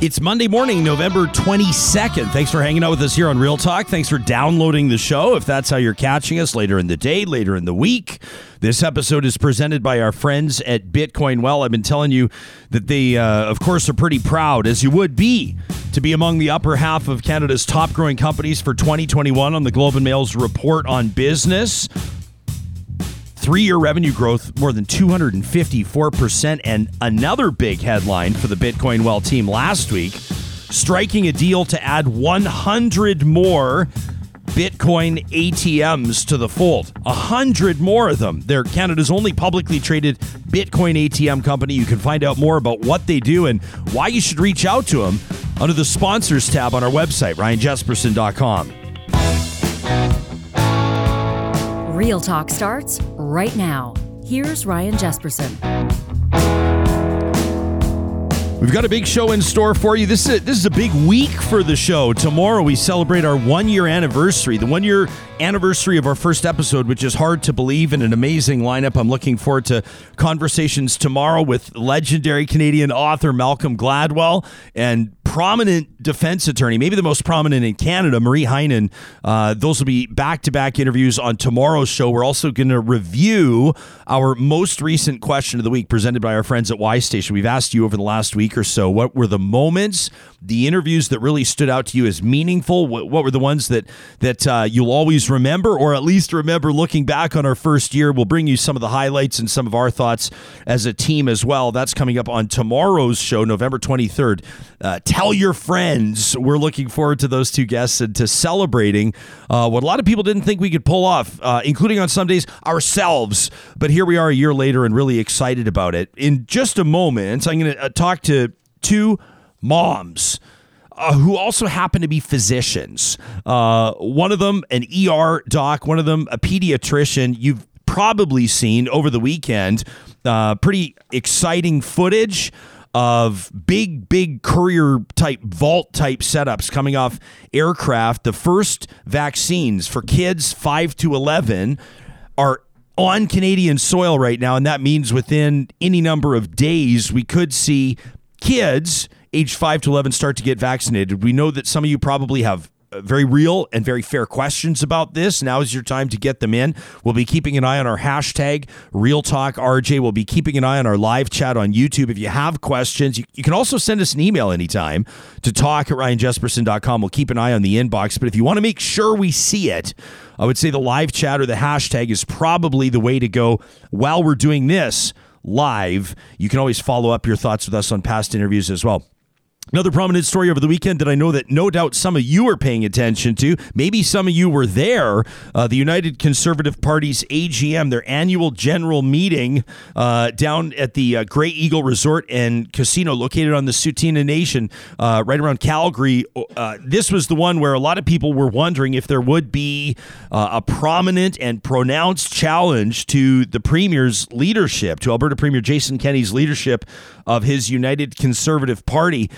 It's Monday morning, November 22nd. Thanks for hanging out with us here on Real Talk. Thanks for downloading the show. If that's how you're catching us later in the day, later in the week, this episode is presented by our friends at Bitcoin Well. I've been telling you that they, uh, of course, are pretty proud, as you would be, to be among the upper half of Canada's top growing companies for 2021 on the Globe and Mail's report on business three year revenue growth more than 254%. And another big headline for the Bitcoin Well team last week striking a deal to add 100 more Bitcoin ATMs to the fold. A hundred more of them. They're Canada's only publicly traded Bitcoin ATM company. You can find out more about what they do and why you should reach out to them under the sponsors tab on our website, ryanjesperson.com. Real Talk starts right now. Here's Ryan Jesperson. We've got a big show in store for you. This is a, this is a big week for the show. Tomorrow we celebrate our one year anniversary, the one year anniversary of our first episode, which is hard to believe and an amazing lineup. I'm looking forward to conversations tomorrow with legendary Canadian author Malcolm Gladwell and prominent defense attorney, maybe the most prominent in Canada, Marie Henein. Uh, those will be back to back interviews on tomorrow's show. We're also going to review our most recent question of the week presented by our friends at Y Station. We've asked you over the last week or so what were the moments, the interviews that really stood out to you as meaningful? What, what were the ones that, that uh, you'll always remember, or at least remember looking back on our first year? We'll bring you some of the highlights and some of our thoughts as a team as well. That's coming up on tomorrow's show, November 23rd. Uh, tell your friends. We're looking forward to those two guests and to celebrating uh, what a lot of people didn't think we could pull off, uh, including on some days ourselves. But here we are a year later and really excited about it. In just a moment, I'm going to uh, talk to two moms. Uh, who also happen to be physicians. Uh, one of them, an ER doc, one of them, a pediatrician. You've probably seen over the weekend uh, pretty exciting footage of big, big courier type vault type setups coming off aircraft. The first vaccines for kids 5 to 11 are on Canadian soil right now. And that means within any number of days, we could see kids age 5 to 11 start to get vaccinated. We know that some of you probably have uh, very real and very fair questions about this. Now is your time to get them in. We'll be keeping an eye on our hashtag Real Talk RJ. We'll be keeping an eye on our live chat on YouTube. If you have questions, you, you can also send us an email anytime to talk at ryanjesperson.com. We'll keep an eye on the inbox. But if you want to make sure we see it, I would say the live chat or the hashtag is probably the way to go while we're doing this live. You can always follow up your thoughts with us on past interviews as well. Another prominent story over the weekend that I know that no doubt some of you are paying attention to. Maybe some of you were there. Uh, the United Conservative Party's AGM, their annual general meeting uh, down at the uh, Grey Eagle Resort and Casino located on the Tsuut'ina Nation, uh, right around Calgary. Uh, this was the one where a lot of people were wondering if there would be uh, a prominent and pronounced challenge to the Premier's leadership, to Alberta Premier Jason Kenney's leadership of his United Conservative Party.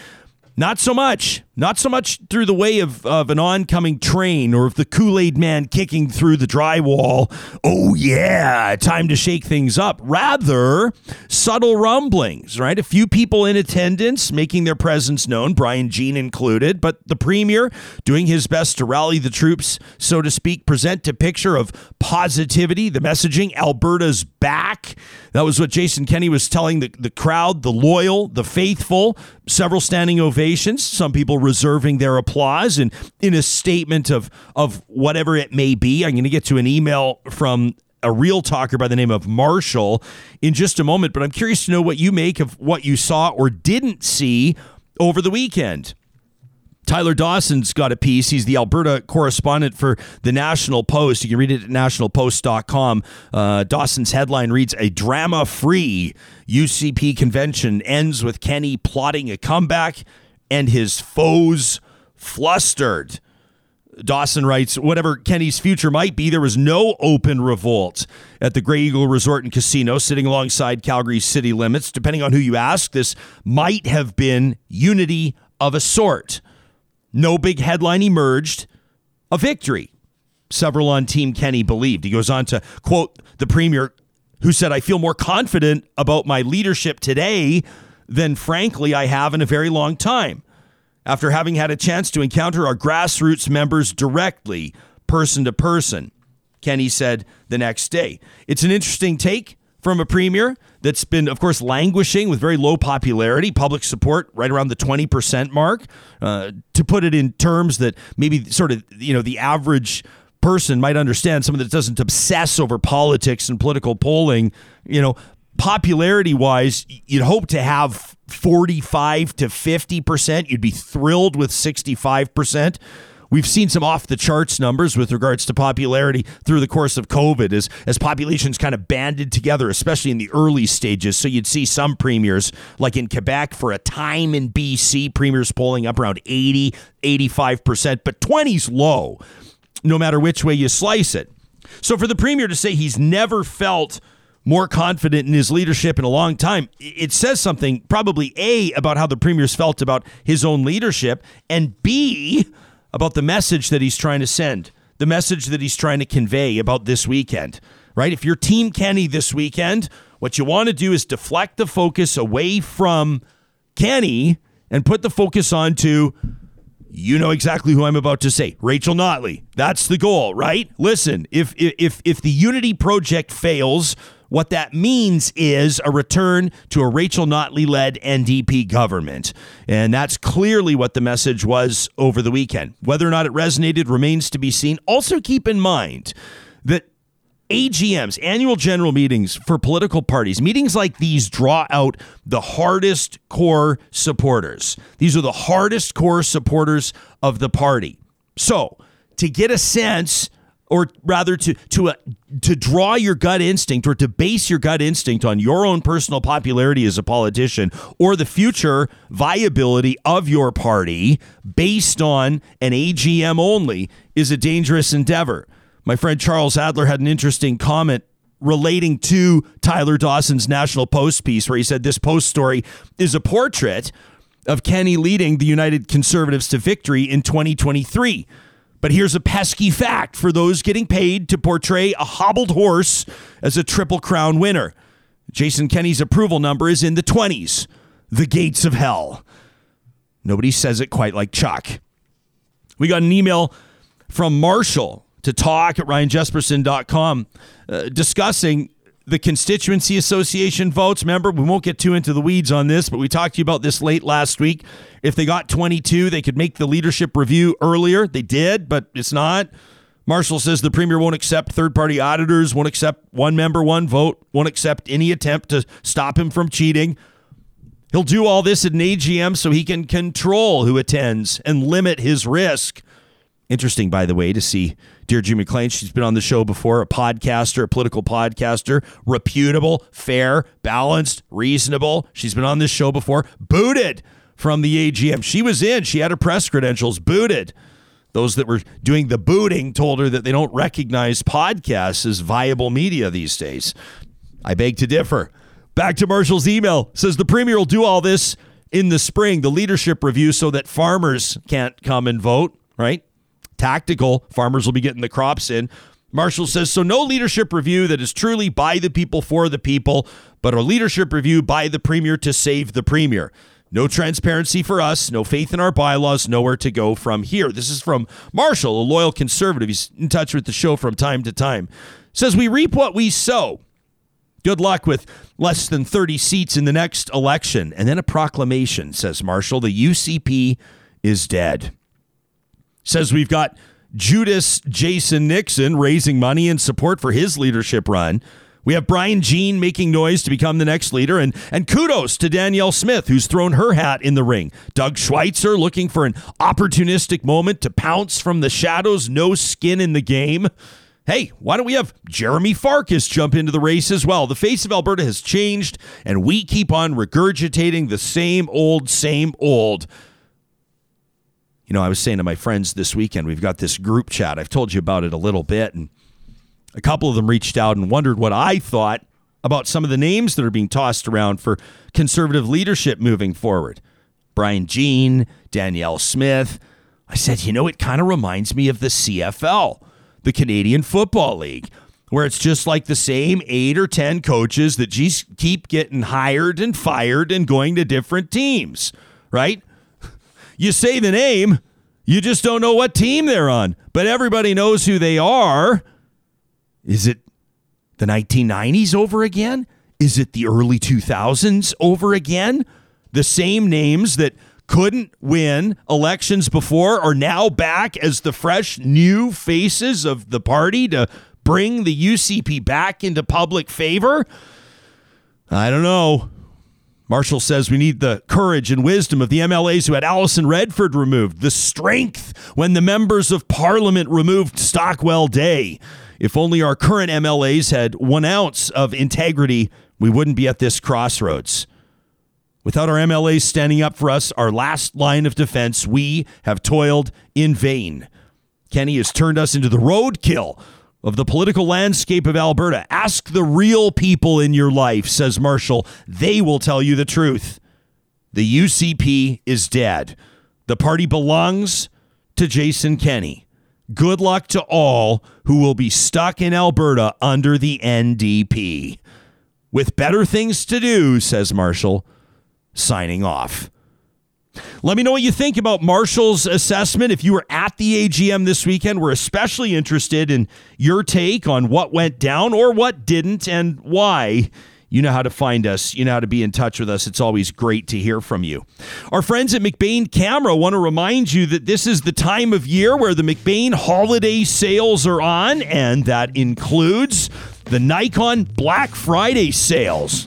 Not so much. Not so much through the way of, of an oncoming train or of the Kool Aid man kicking through the drywall. Oh, yeah, time to shake things up. Rather, subtle rumblings, right? A few people in attendance making their presence known, Brian Jean included, but the premier doing his best to rally the troops, so to speak, present a picture of positivity, the messaging, Alberta's back. That was what Jason Kenney was telling the, the crowd, the loyal, the faithful. Several standing ovations. Some people reserving their applause and in a statement of of whatever it may be. I'm going to get to an email from a real talker by the name of Marshall in just a moment, but I'm curious to know what you make of what you saw or didn't see over the weekend. Tyler Dawson's got a piece. He's the Alberta correspondent for the National Post. You can read it at nationalpost.com. Uh, Dawson's headline reads A drama free UCP convention ends with Kenney plotting a comeback and his foes flustered. Dawson writes, whatever Kenney's future might be, there was no open revolt at the Grey Eagle Resort and Casino sitting alongside Calgary's city limits. Depending on who you ask, this might have been unity of a sort. No big headline emerged, a victory. Several on Team Kenney believed. He goes on to quote the Premier who said, I feel more confident about my leadership today than, frankly, I have in a very long time. After having had a chance to encounter our grassroots members directly, person to person, Kenney said the next day. It's an interesting take from a premier that's been, of course, languishing with very low popularity, public support right around the 20% mark. Uh, to put it in terms that maybe sort of, you know, the average person might understand, someone that doesn't obsess over politics and political polling, you know, popularity wise, you'd hope to have 45 to 50%. You'd be thrilled with 65%. We've seen some off the charts numbers with regards to popularity through the course of COVID as, as populations kind of banded together, especially in the early stages. So you'd see some premiers, like in Quebec for a time in BC, premiers polling up around 80, 85%, but 20's low, no matter which way you slice it. So for the premier to say he's never felt more confident in his leadership in a long time. It says something, probably A, about how the premier's felt about his own leadership, and B, about the message that he's trying to send, the message that he's trying to convey about this weekend, right? If you're Team Kenney this weekend, what you want to do is deflect the focus away from Kenney and put the focus onto you know exactly who I'm about to say. Rachel Notley. That's the goal, right? Listen, if if if the Unity project fails, what that means is a return to a Rachel Notley led NDP government. And that's clearly what the message was over the weekend. Whether or not it resonated remains to be seen. Also, keep in mind that AGMs, annual general meetings for political parties, meetings like these draw out the hardest core supporters. These are the hardest core supporters of the party. So, to get a sense or rather to to uh, to draw your gut instinct or to base your gut instinct on your own personal popularity as a politician or the future viability of your party based on an AGM only is a dangerous endeavor. My friend Charles Adler had an interesting comment relating to Tyler Dawson's National Post piece where he said this post story is a portrait of Kenney leading the United Conservatives to victory in 2023. But here's a pesky fact for those getting paid to portray a hobbled horse as a Triple Crown winner. Jason Kenney's approval number is in the 20s, the gates of hell. Nobody says it quite like Chuck. We got an email from Marshall to talk at ryanjesperson.com uh, discussing the constituency association votes. Remember, we won't get too into the weeds on this, but we talked to you about this late last week. If they got 22, they could make the leadership review earlier. They did, but it's not. Marshall says the premier won't accept third party auditors, won't accept one member, one vote, won't accept any attempt to stop him from cheating. He'll do all this at an AGM so he can control who attends and limit his risk. Interesting, by the way, to see Deirdre McLean. She's been on the show before, a podcaster, a political podcaster, reputable, fair, balanced, reasonable. She's been on this show before, booted from the AGM. She was in, she had her press credentials booted. Those that were doing the booting told her that they don't recognize podcasts as viable media these days. I beg to differ. Back to Marshall's email says the premier will do all this in the spring, the leadership review, so that farmers can't come and vote, right? Tactical. Farmers will be getting the crops in. Marshall says so no leadership review that is truly by the people for the people, but a leadership review by the premier to save the premier. No transparency for us, no faith in our bylaws, nowhere to go from here. This is from Marshall, a loyal conservative. He's in touch with the show from time to time. Says we reap what we sow. Good luck with less than 30 seats in the next election. And then a proclamation, says Marshall. The UCP is dead says we've got Judas Jason Nixon raising money in support for his leadership run. We have Brian Jean making noise to become the next leader, and, and kudos to Danielle Smith, who's thrown her hat in the ring. Doug Schweitzer looking for an opportunistic moment to pounce from the shadows, no skin in the game. Hey, why don't we have Jeromy Farkas jump into the race as well? The face of Alberta has changed, and we keep on regurgitating the same old, same old you know, I was saying to my friends this weekend, we've got this group chat. I've told you about it a little bit, and a couple of them reached out and wondered what I thought about some of the names that are being tossed around for conservative leadership moving forward. Brian Jean, Danielle Smith. I said, you know, it kind of reminds me of the CFL, the Canadian Football League. where it's just like the same eight or 10 coaches that just keep getting hired and fired and going to different teams, right? You say the name, you just don't know what team they're on, but everybody knows who they are. Is it the 1990s over again? Is it the early 2000s over again? The same names that couldn't win elections before are now back as the fresh new faces of the party to bring the UCP back into public favor? I don't know. Marshall says we need the courage and wisdom of the MLAs who had Alison Redford removed, the strength when the members of parliament removed Stockwell Day. If only our current MLAs had one ounce of integrity, we wouldn't be at this crossroads. Without our MLAs standing up for us, our last line of defense, we have toiled in vain. Kenney has turned us into the roadkill of the political landscape of Alberta. Ask the real people in your life, says Marshall. They will tell you the truth. The UCP is dead. The party belongs to Jason Kenney. Good luck to all who will be stuck in Alberta under the NDP. With better things to do, says Marshall signing off. Let me know what you think about Marshall's assessment. If you were at the AGM this weekend, we're especially interested in your take on what went down or what didn't and why. You know how to find us. You know how to be in touch with us. It's always great to hear from you. Our friends at McBain Camera want to remind you that this is the time of year where the McBain holiday sales are on, and that includes the Nikon Black Friday sales.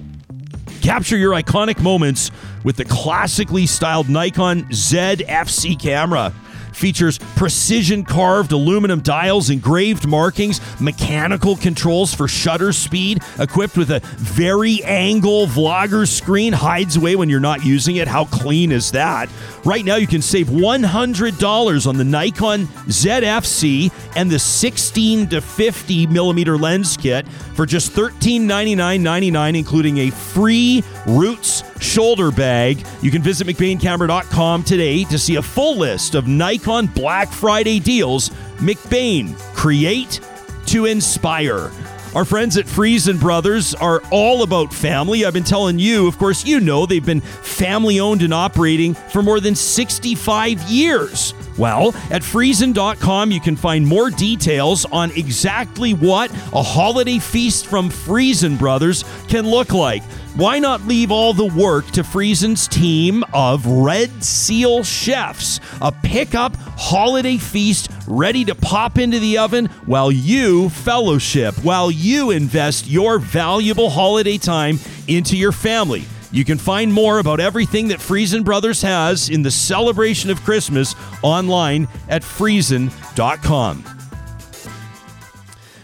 Capture your iconic moments with the classically styled Nikon ZFC camera. Features precision carved aluminum dials, engraved markings, mechanical controls for shutter speed, equipped with a vari-angle vlogger screen, hides away when you're not using it. How clean is that? Right now, you can save $100 on the Nikon ZFC and the 16 to 50 millimeter lens kit for just $1399.99, including a free Roots shoulder bag. You can visit McBainCamera.com today to see a full list of Nikon Black Friday deals. McBain, create to inspire. Our friends at Friesen Brothers are all about family. I've been telling you, of course, you know they've been family owned and operating for more than 65 years. Well, at Friesen.com, you can find more details on exactly what a holiday feast from Friesen Brothers can look like. Why not leave all the work to Friesen's team of Red Seal chefs? A pickup holiday feast ready to pop into the oven while you fellowship, while you invest your valuable holiday time into your family. You can find more about everything that Friesen Brothers has in the celebration of Christmas online at friesen.com.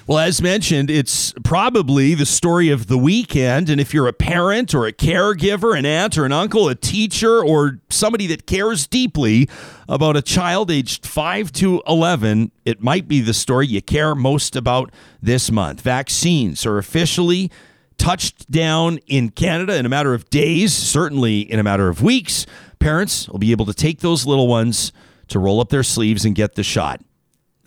Well, as mentioned, it's probably the story of the weekend. And if you're a parent or a caregiver, an aunt or an uncle, a teacher, or somebody that cares deeply about a child aged 5 to 11, it might be the story you care most about this month. Vaccines are officially touched down in Canada in a matter of days, certainly in a matter of weeks. Parents will be able to take those little ones to roll up their sleeves and get the shot.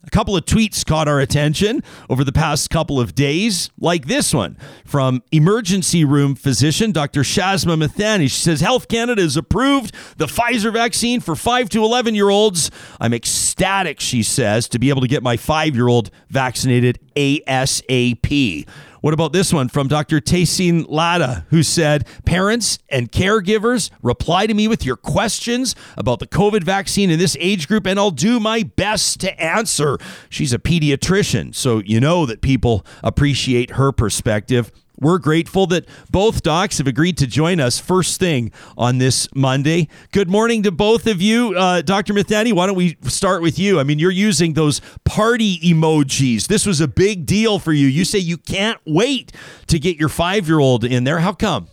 A couple of tweets caught our attention over the past couple of days, like this one from emergency room physician Dr. Shazma Mithani. She says Health Canada has approved the Pfizer vaccine for 5 to 11 year olds. I'm ecstatic, she says, to be able to get my five year old vaccinated ASAP. What about this one from Dr. Tehseen Ladha, who said, Parents and caregivers, reply to me with your questions about the COVID vaccine in this age group, and I'll do my best to answer. She's a pediatrician, so you know that people appreciate her perspective. We're grateful that both docs have agreed to join us first thing on this Monday. Good morning to both of you. Uh, Dr. Mithani, why don't we start with you? I mean, you're using those party emojis. This was a big deal for you. You say you can't wait to get your five year old in there. How come?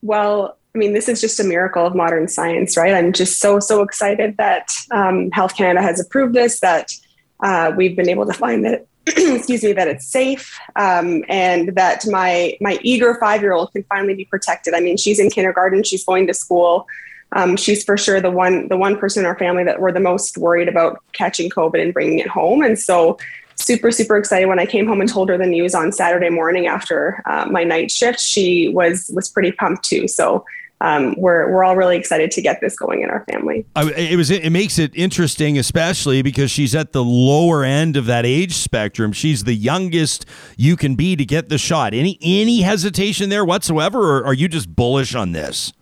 Well, I mean, this is just a miracle of modern science, right? I'm just so, so excited that um, Health Canada has approved this, that uh, we've been able to find that excuse me, that it's safe um, and that my my eager five year old can finally be protected. I mean, she's in kindergarten, she's going to school. Um, she's for sure the one the one person in our family that we're the most worried about catching COVID and bringing it home. And so super super excited when I came home and told her the news on Saturday morning after uh, my night shift. She was was pretty pumped too. So um, we're we're all really excited to get this going in our family. I, it was it makes it interesting, especially because she's at the lower end of that age spectrum. She's the youngest you can be to get the shot. Any any hesitation there whatsoever, or are you just bullish on this?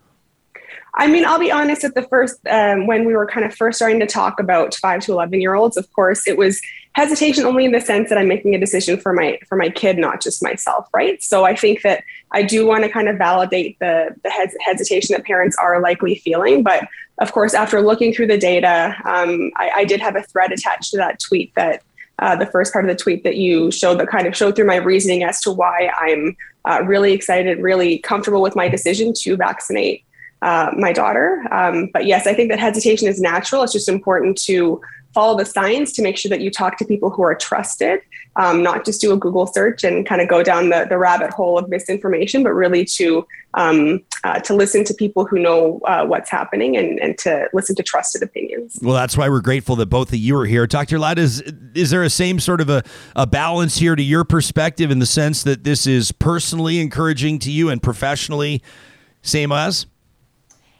I mean, I'll be honest. At the first, um, when we were kind of first starting to talk about five to eleven year olds, of course, it was hesitation only in the sense that I'm making a decision for my for my kid, not just myself, right? So I think that I do want to kind of validate the the hes- hesitation that parents are likely feeling, but of course, after looking through the data, um, I, I, did have a thread attached to that tweet that uh, the first part of the tweet that you showed that kind of showed through my reasoning as to why I'm uh, really excited, really comfortable with my decision to vaccinate uh, my daughter. Um, but yes, I think that hesitation is natural. It's just important to follow the science to make sure that you talk to people who are trusted, um, not just do a Google search and kind of go down the, the rabbit hole of misinformation, but really to um, uh, to listen to people who know uh, what's happening and, and to listen to trusted opinions. Well, that's why we're grateful that both of you are here. Dr. Ladha, is, is there a same sort of a, a balance here to your perspective in the sense that this is personally encouraging to you and professionally same as?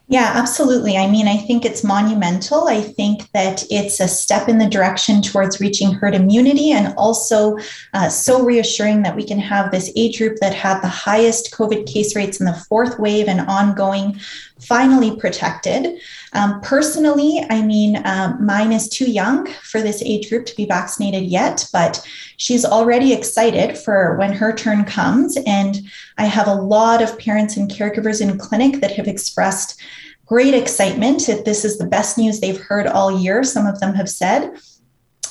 Yeah, absolutely. I mean, I think it's monumental. I think that it's a step in the direction towards reaching herd immunity and also uh, so reassuring that we can have this age group that had the highest COVID case rates in the fourth wave and ongoing finally protected. Um, personally, I mean, um, mine is too young for this age group to be vaccinated yet, but she's already excited for when her turn comes. And I have a lot of parents and caregivers in clinic that have expressed great excitement that this is the best news they've heard all year, some of them have said.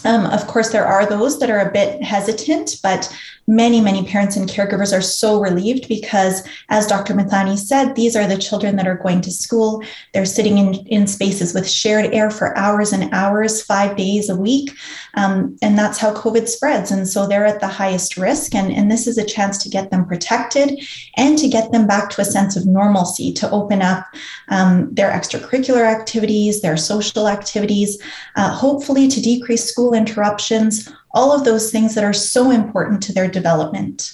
Um, of course, there are those that are a bit hesitant, but many, many parents and caregivers are so relieved because, as Dr. Mithani said, these are the children that are going to school. They're sitting in, in spaces with shared air for hours and hours, five days a week. Um, and that's how COVID spreads. And so they're at the highest risk. And, and this is a chance to get them protected and to get them back to a sense of normalcy, to open up um, their extracurricular activities, their social activities, uh, hopefully to decrease school interruptions all of those things that are so important to their development.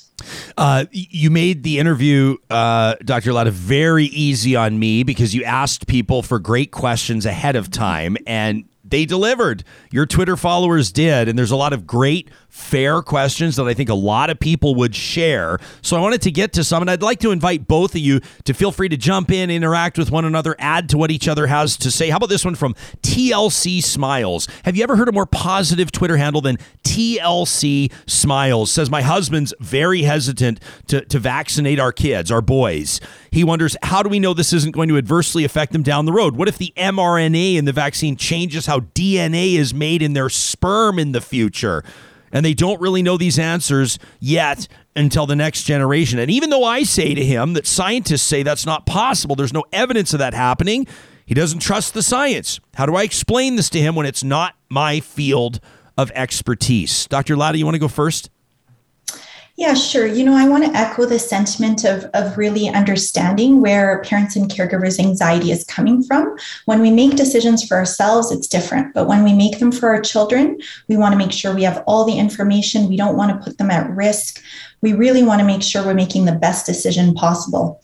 Uh, you made the interview, uh, Dr. Ladha, very easy on me because you asked people for great questions ahead of time and they delivered. Your Twitter followers did. And there's a lot of great fair questions that I think a lot of people would share. So I wanted to get to some, and I'd like to invite both of you to feel free to jump in, interact with one another, add to what each other has to say. How about this one from TLC Smiles? Have you ever heard a more positive Twitter handle than TLC Smiles? Says my husband's very hesitant to, to vaccinate our kids, our boys. He wonders, how do we know this isn't going to adversely affect them down the road? What if the mRNA in the vaccine changes how DNA is made in their sperm in the future? And they don't really know these answers yet until the next generation. And even though I say to him that scientists say that's not possible, there's no evidence of that happening, he doesn't trust the science. How do I explain this to him when it's not my field of expertise? Dr. Ladha, you want to go first? Yeah, sure. You know, I want to echo the sentiment of, of really understanding where parents and caregivers' anxiety is coming from. When we make decisions for ourselves, it's different. But when we make them for our children, we want to make sure we have all the information. We don't want to put them at risk. We really want to make sure we're making the best decision possible.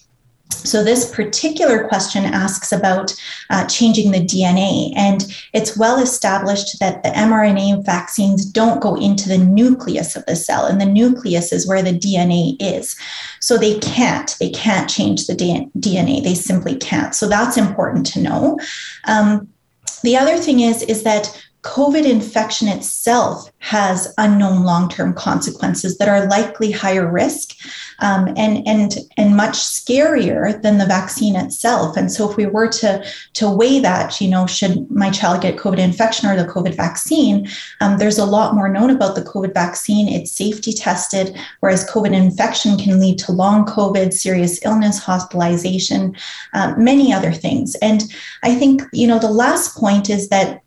So, this particular question asks about uh, changing the DNA. And it's well established that the mRNA vaccines don't go into the nucleus of the cell, and the nucleus is where the DNA is. So, they can't, they can't change the DNA. They simply can't. So, that's important to know. Um, the other thing is, is that COVID infection itself has unknown long-term consequences that are likely higher risk um, and and and much scarier than the vaccine itself. And so, if we were to to weigh that, you know, should my child get COVID infection or the COVID vaccine? Um, there's a lot more known about the COVID vaccine. It's safety tested, whereas COVID infection can lead to long COVID, serious illness, hospitalization, uh, many other things. And I think you know the last point is that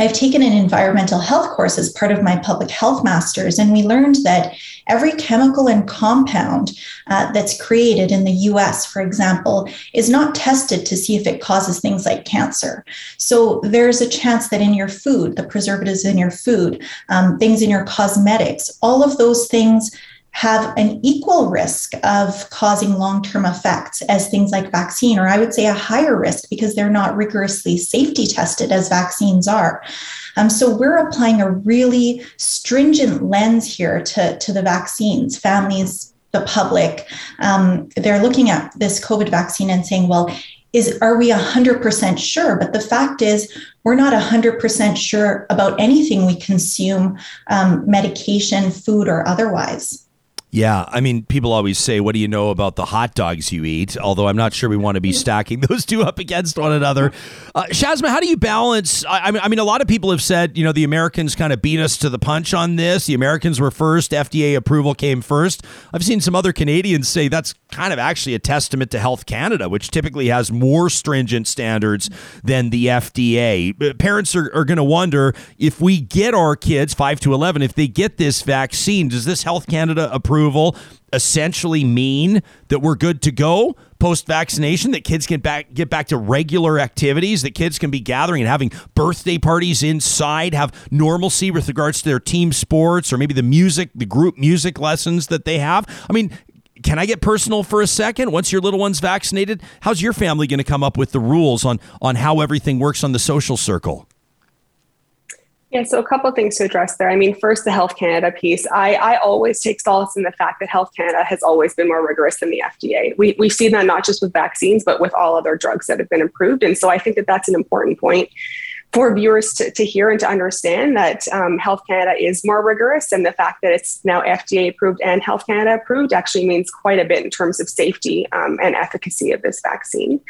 I've taken an environmental health course as part of my public health master's, and we learned that every chemical and compound uh, that's created in the US, for example, is not tested to see if it causes things like cancer. So there's a chance that in your food, the preservatives in your food, um, things in your cosmetics, all of those things have an equal risk of causing long term effects as things like vaccine, or I would say a higher risk because they're not rigorously safety tested as vaccines are. Um, so we're applying a really stringent lens here to, to the vaccines. Families, the public, um, they're looking at this COVID vaccine and saying, well, is are we 100% sure but the fact is we're not 100% sure about anything we consume um, medication food or otherwise yeah, I mean, people always say, "What do you know about the hot dogs you eat?" Although I'm not sure we want to be stacking those two up against one another. Uh, Shazma, how do you balance? I, I, mean, a lot of people have said, you know, the Americans kind of beat us to the punch on this. The Americans were first. FDA approval came first. I've seen some other Canadians say that's kind of actually a testament to Health Canada, which typically has more stringent standards than the FDA. Parents are, are going to wonder if we get our kids five to eleven, if they get this vaccine, does this Health Canada approve? Approval essentially mean that we're good to go post vaccination that kids can back get back to regular activities that kids can be gathering and having birthday parties inside have normalcy with regards to their team sports or maybe the music the group music lessons that they have i mean can I get personal for a second? Once your little one's vaccinated, how's your family going to come up with the rules on on how everything works on the social circle? Yeah, so a couple of things to address there. I mean, first, the Health Canada piece. I, I always take solace in the fact that Health Canada has always been more rigorous than the FDA. We, we've seen that not just with vaccines, but with all other drugs that have been approved. And so I think that that's an important point for viewers to, to hear and to understand that um, Health Canada is more rigorous. And the fact that it's now FDA approved and Health Canada approved actually means quite a bit in terms of safety um, and efficacy of this vaccine.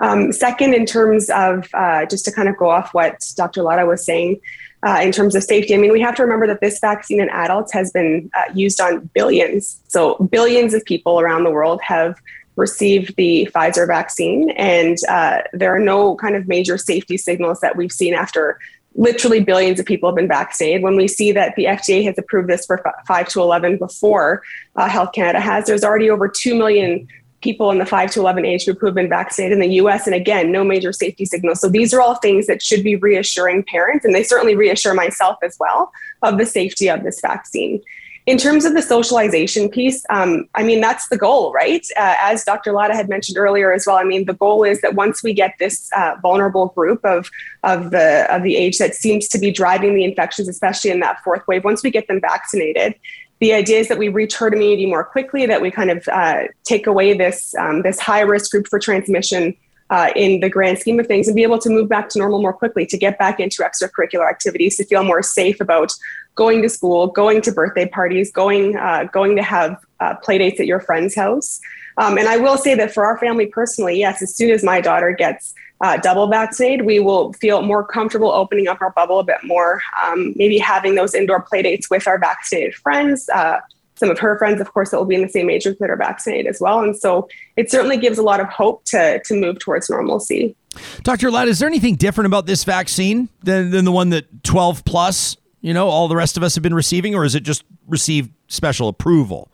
Um, second, in terms of uh, just to kind of go off what Dr. Ladha was saying, uh, in terms of safety. I mean, we have to remember that this vaccine in adults has been uh, used on billions. So, billions of people around the world have received the Pfizer vaccine, and uh, there are no kind of major safety signals that we've seen after literally billions of people have been vaccinated. When we see that the FDA has approved this for 5 to 11 before uh, Health Canada has, there's already over 2 million people in the 5 to 11 age group who have been vaccinated in the US. And again, no major safety signals. So these are all things that should be reassuring parents, and they certainly reassure myself as well of the safety of this vaccine. In terms of the socialization piece, um, I mean, that's the goal, right? Uh, as Dr. Ladha had mentioned earlier as well, I mean, the goal is that once we get this uh, vulnerable group of, of, the, of the age that seems to be driving the infections, especially in that fourth wave, once we get them vaccinated, the idea is that we reach herd immunity more quickly, that we kind of uh, take away this um, this high risk group for transmission uh, in the grand scheme of things, and be able to move back to normal more quickly, to get back into extracurricular activities, to feel more safe about going to school, going to birthday parties, going uh, going to have uh, at your friend's house. Um, and I will say that for our family personally, yes, as soon as my daughter gets uh, double vaccinated, we will feel more comfortable opening up our bubble a bit more, um, maybe having those indoor play dates with our vaccinated friends. Uh, some of her friends, of course, that will be in the same age group that are vaccinated as well. And so it certainly gives a lot of hope to, to move towards normalcy. Dr. Ladha, is there anything different about this vaccine than, than the one that 12 plus, you know, all the rest of us have been receiving, or is it just received special approval?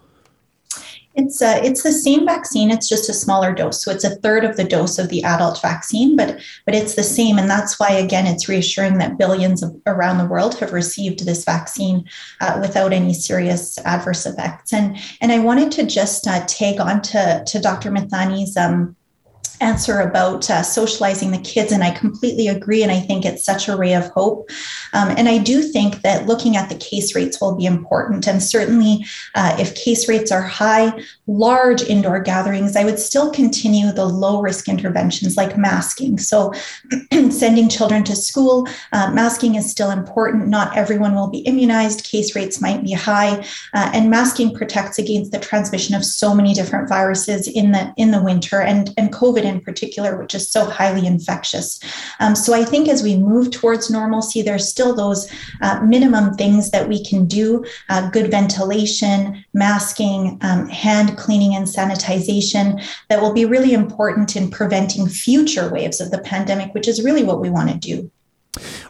It's uh, it's the same vaccine. It's just a smaller dose, so it's a third of the dose of the adult vaccine, but but it's the same, and that's why again it's reassuring that billions of, around the world have received this vaccine uh, without any serious adverse effects. And and I wanted to just uh, tag on to to Dr. Mithani's um, answer about uh, socializing the kids and i completely agree and i think it's such a ray of hope. Um, and i do think that looking at the case rates will be important and certainly uh, if case rates are high large indoor gatherings i would still continue the low risk interventions like masking. So sending children to school uh, masking is still important. Not everyone will be immunized. Case rates might be high uh, and masking protects against the transmission of so many different viruses in the in the winter and and covid COVID in particular, which is so highly infectious. Um, so I think as we move towards normalcy, there's still those uh, minimum things that we can do uh, good ventilation, masking, um, hand cleaning, and sanitization that will be really important in preventing future waves of the pandemic, which is really what we want to do.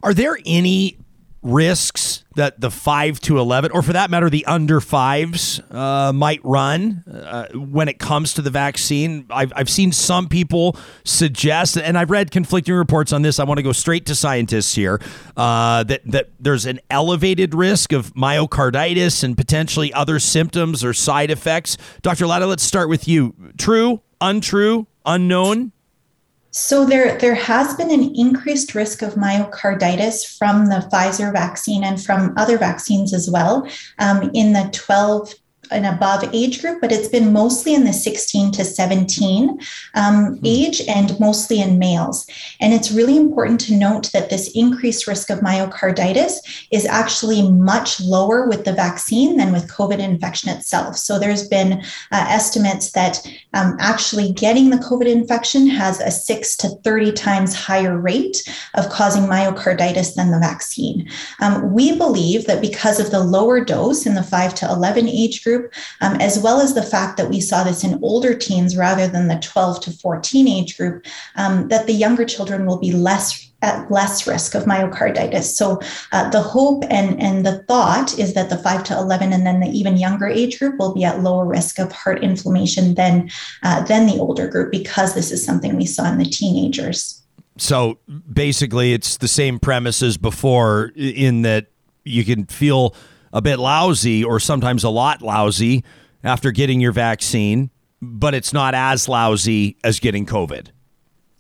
Are there any risks that the 5 to 11 or for that matter the under fives uh, might run uh, when it comes to the vaccine. I've, I've seen some people suggest and i've read conflicting reports on this. I want to go straight to scientists here uh, that, that there's an elevated risk of myocarditis and potentially other symptoms or side effects. Dr Ladha let's start with you. True untrue unknown so there, there has been an increased risk of myocarditis from the Pfizer vaccine and from other vaccines as well um, in the 12 and above age group, but it's been mostly in the 16 to 17 um, hmm. age and mostly in males. And it's really important to note that this increased risk of myocarditis is actually much lower with the vaccine than with COVID infection itself. So there's been uh, estimates that um, actually getting the COVID infection has a six to 30 times higher rate of causing myocarditis than the vaccine. Um, we believe that because of the lower dose in the 5 to 11 age group, um, as well as the fact that we saw this in older teens rather than the 12 to 14 age group, um, that the younger children will be less at less risk of myocarditis. So uh, the hope and, and the thought is that the 5 to 11 and then the even younger age group will be at lower risk of heart inflammation than, uh, than the older group because this is something we saw in the teenagers. So basically, it's the same premise as before in that you can feel a bit lousy or sometimes a lot lousy after getting your vaccine, but it's not as lousy as getting COVID.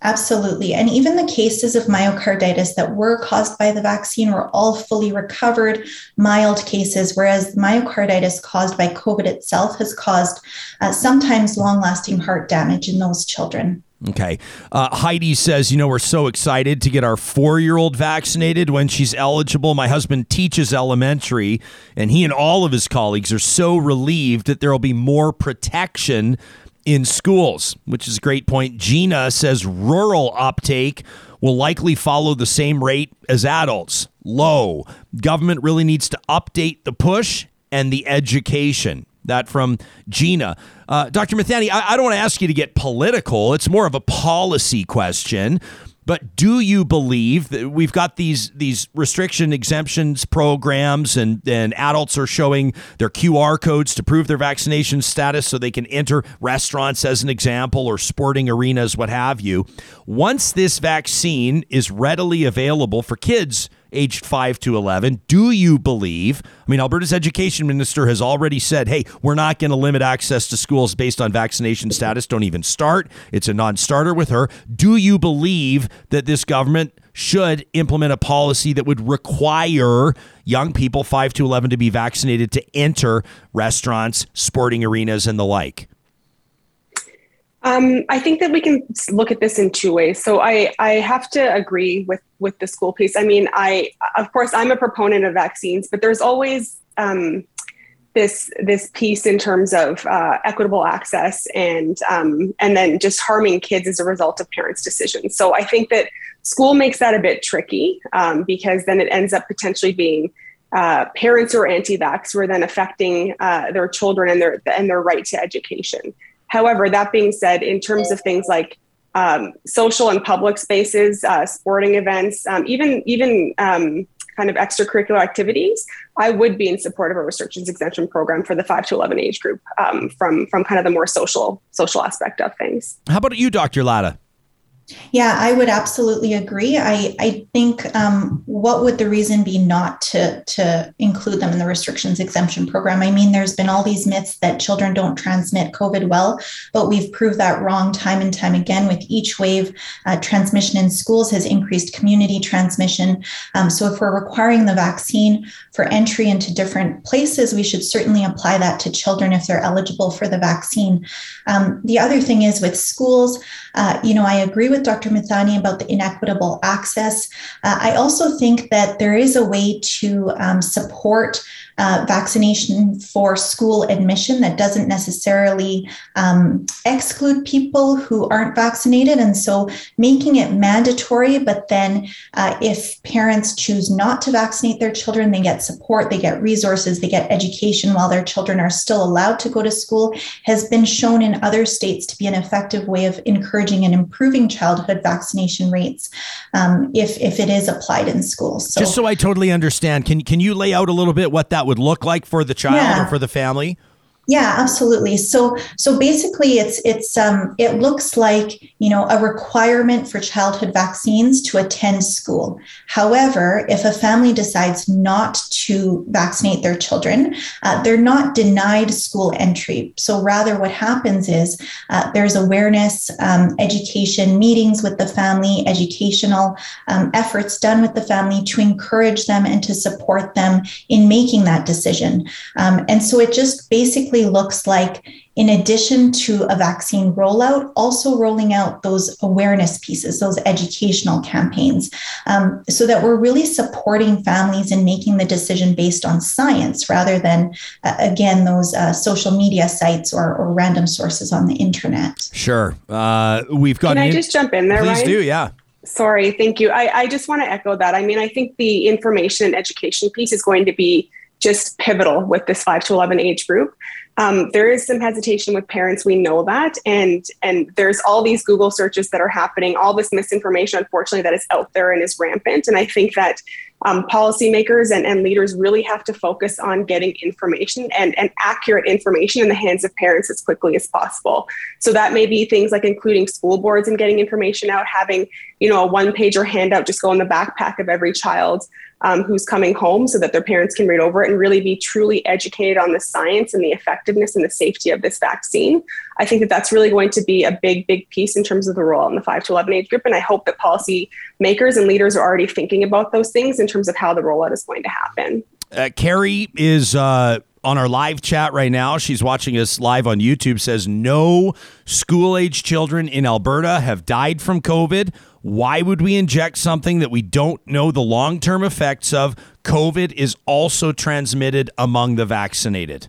Absolutely. And even the cases of myocarditis that were caused by the vaccine were all fully recovered, mild cases, whereas myocarditis caused by COVID itself has caused uh, sometimes long lasting heart damage in those children. Okay. Uh, Heidi says, you know, we're so excited to get our four year old vaccinated when she's eligible. My husband teaches elementary, and he and all of his colleagues are so relieved that there will be more protection in schools, which is a great point. Gina says rural uptake will likely follow the same rate as adults low. Government really needs to update the push and the education. That from Gina. Uh, Dr. Mithani, I, I don't want to ask you to get political. It's more of a policy question. But do you believe that we've got these these restriction exemptions programs and, and adults are showing their QR codes to prove their vaccination status so they can enter restaurants as an example or sporting arenas, what have you. Once this vaccine is readily available for kids aged 5 to 11. Do you believe? I mean, Alberta's education minister has already said, hey, we're not going to limit access to schools based on vaccination status. Don't even start. It's a non starter with her. Do you believe that this government should implement a policy that would require young people 5 to 11 to be vaccinated to enter restaurants, sporting arenas, and the like? Um, I think that we can look at this in two ways. So I, I have to agree with with the school piece. I mean, I of course I'm a proponent of vaccines, but there's always um, this this piece in terms of uh, equitable access and um, and then just harming kids as a result of parents' decisions. So I think that school makes that a bit tricky um, because then it ends up potentially being uh, parents who are anti-vax who are then affecting uh, their children and their and their right to education. However, that being said, in terms of things like um, social and public spaces, uh, sporting events, um, even even um, kind of extracurricular activities, I would be in support of a restrictions exemption program for the five to eleven age group um, from from kind of the more social social aspect of things. How about you, Dr. Ladha? Yeah, I would absolutely agree. I, I think um, what would the reason be not to, to include them in the restrictions exemption program? I mean, there's been all these myths that children don't transmit COVID well, but we've proved that wrong time and time again with each wave. Uh, transmission in schools has increased community transmission. Um, so if we're requiring the vaccine for entry into different places, we should certainly apply that to children if they're eligible for the vaccine. Um, the other thing is with schools, uh, you know, I agree with Dr. Mithani about the inequitable access. Uh, I also think that there is a way to um, support uh, vaccination for school admission that doesn't necessarily um, exclude people who aren't vaccinated. And so making it mandatory, but then uh, if parents choose not to vaccinate their children, they get support, they get resources, they get education while their children are still allowed to go to school, has been shown in other states to be an effective way of encouraging and improving childhood vaccination rates um, if, if it is applied in schools. So, Just so I totally understand, can, can you lay out a little bit what that would look like for the child yeah. or for the family? Yeah, absolutely. So so basically it's it's um it looks like, you know, a requirement for childhood vaccines to attend school. However, if a family decides not to vaccinate their children, uh, they're not denied school entry. So rather what happens is uh, there's awareness, um, education, meetings with the family, educational um, efforts done with the family to encourage them and to support them in making that decision. Um, and so it just basically basically looks like, in addition to a vaccine rollout, also rolling out those awareness pieces, those educational campaigns, um, so that we're really supporting families in making the decision based on science rather than, uh, again, those uh, social media sites or, or, random sources on the internet. Sure. Uh, we've got. Can I just jump in there? Please Ryan? do. Yeah. Sorry, thank you. I, I just want to echo that. I mean, I think the information and education piece is going to be just pivotal with this 5 to 11 age group um, there is some hesitation with parents we know that and and there's all these google searches that are happening all this misinformation unfortunately that is out there and is rampant and i think that um, policymakers and, and leaders really have to focus on getting information and, and accurate information in the hands of parents as quickly as possible. So that may be things like including school boards and getting information out having you know a one pager handout just go in the backpack of every child um, who's coming home so that their parents can read over it and really be truly educated on the science and the effectiveness and the safety of this vaccine. I think that that's really going to be a big, big piece in terms of the role in the 5 to 11 age group. And I hope that policy makers and leaders are already thinking about those things in terms of how the rollout is going to happen. Uh, Carrie is. Uh on our live chat right now. She's watching us live on YouTube. Says no school age children in Alberta have died from COVID. Why would we inject something that we don't know the long term effects of? COVID is also transmitted among the vaccinated.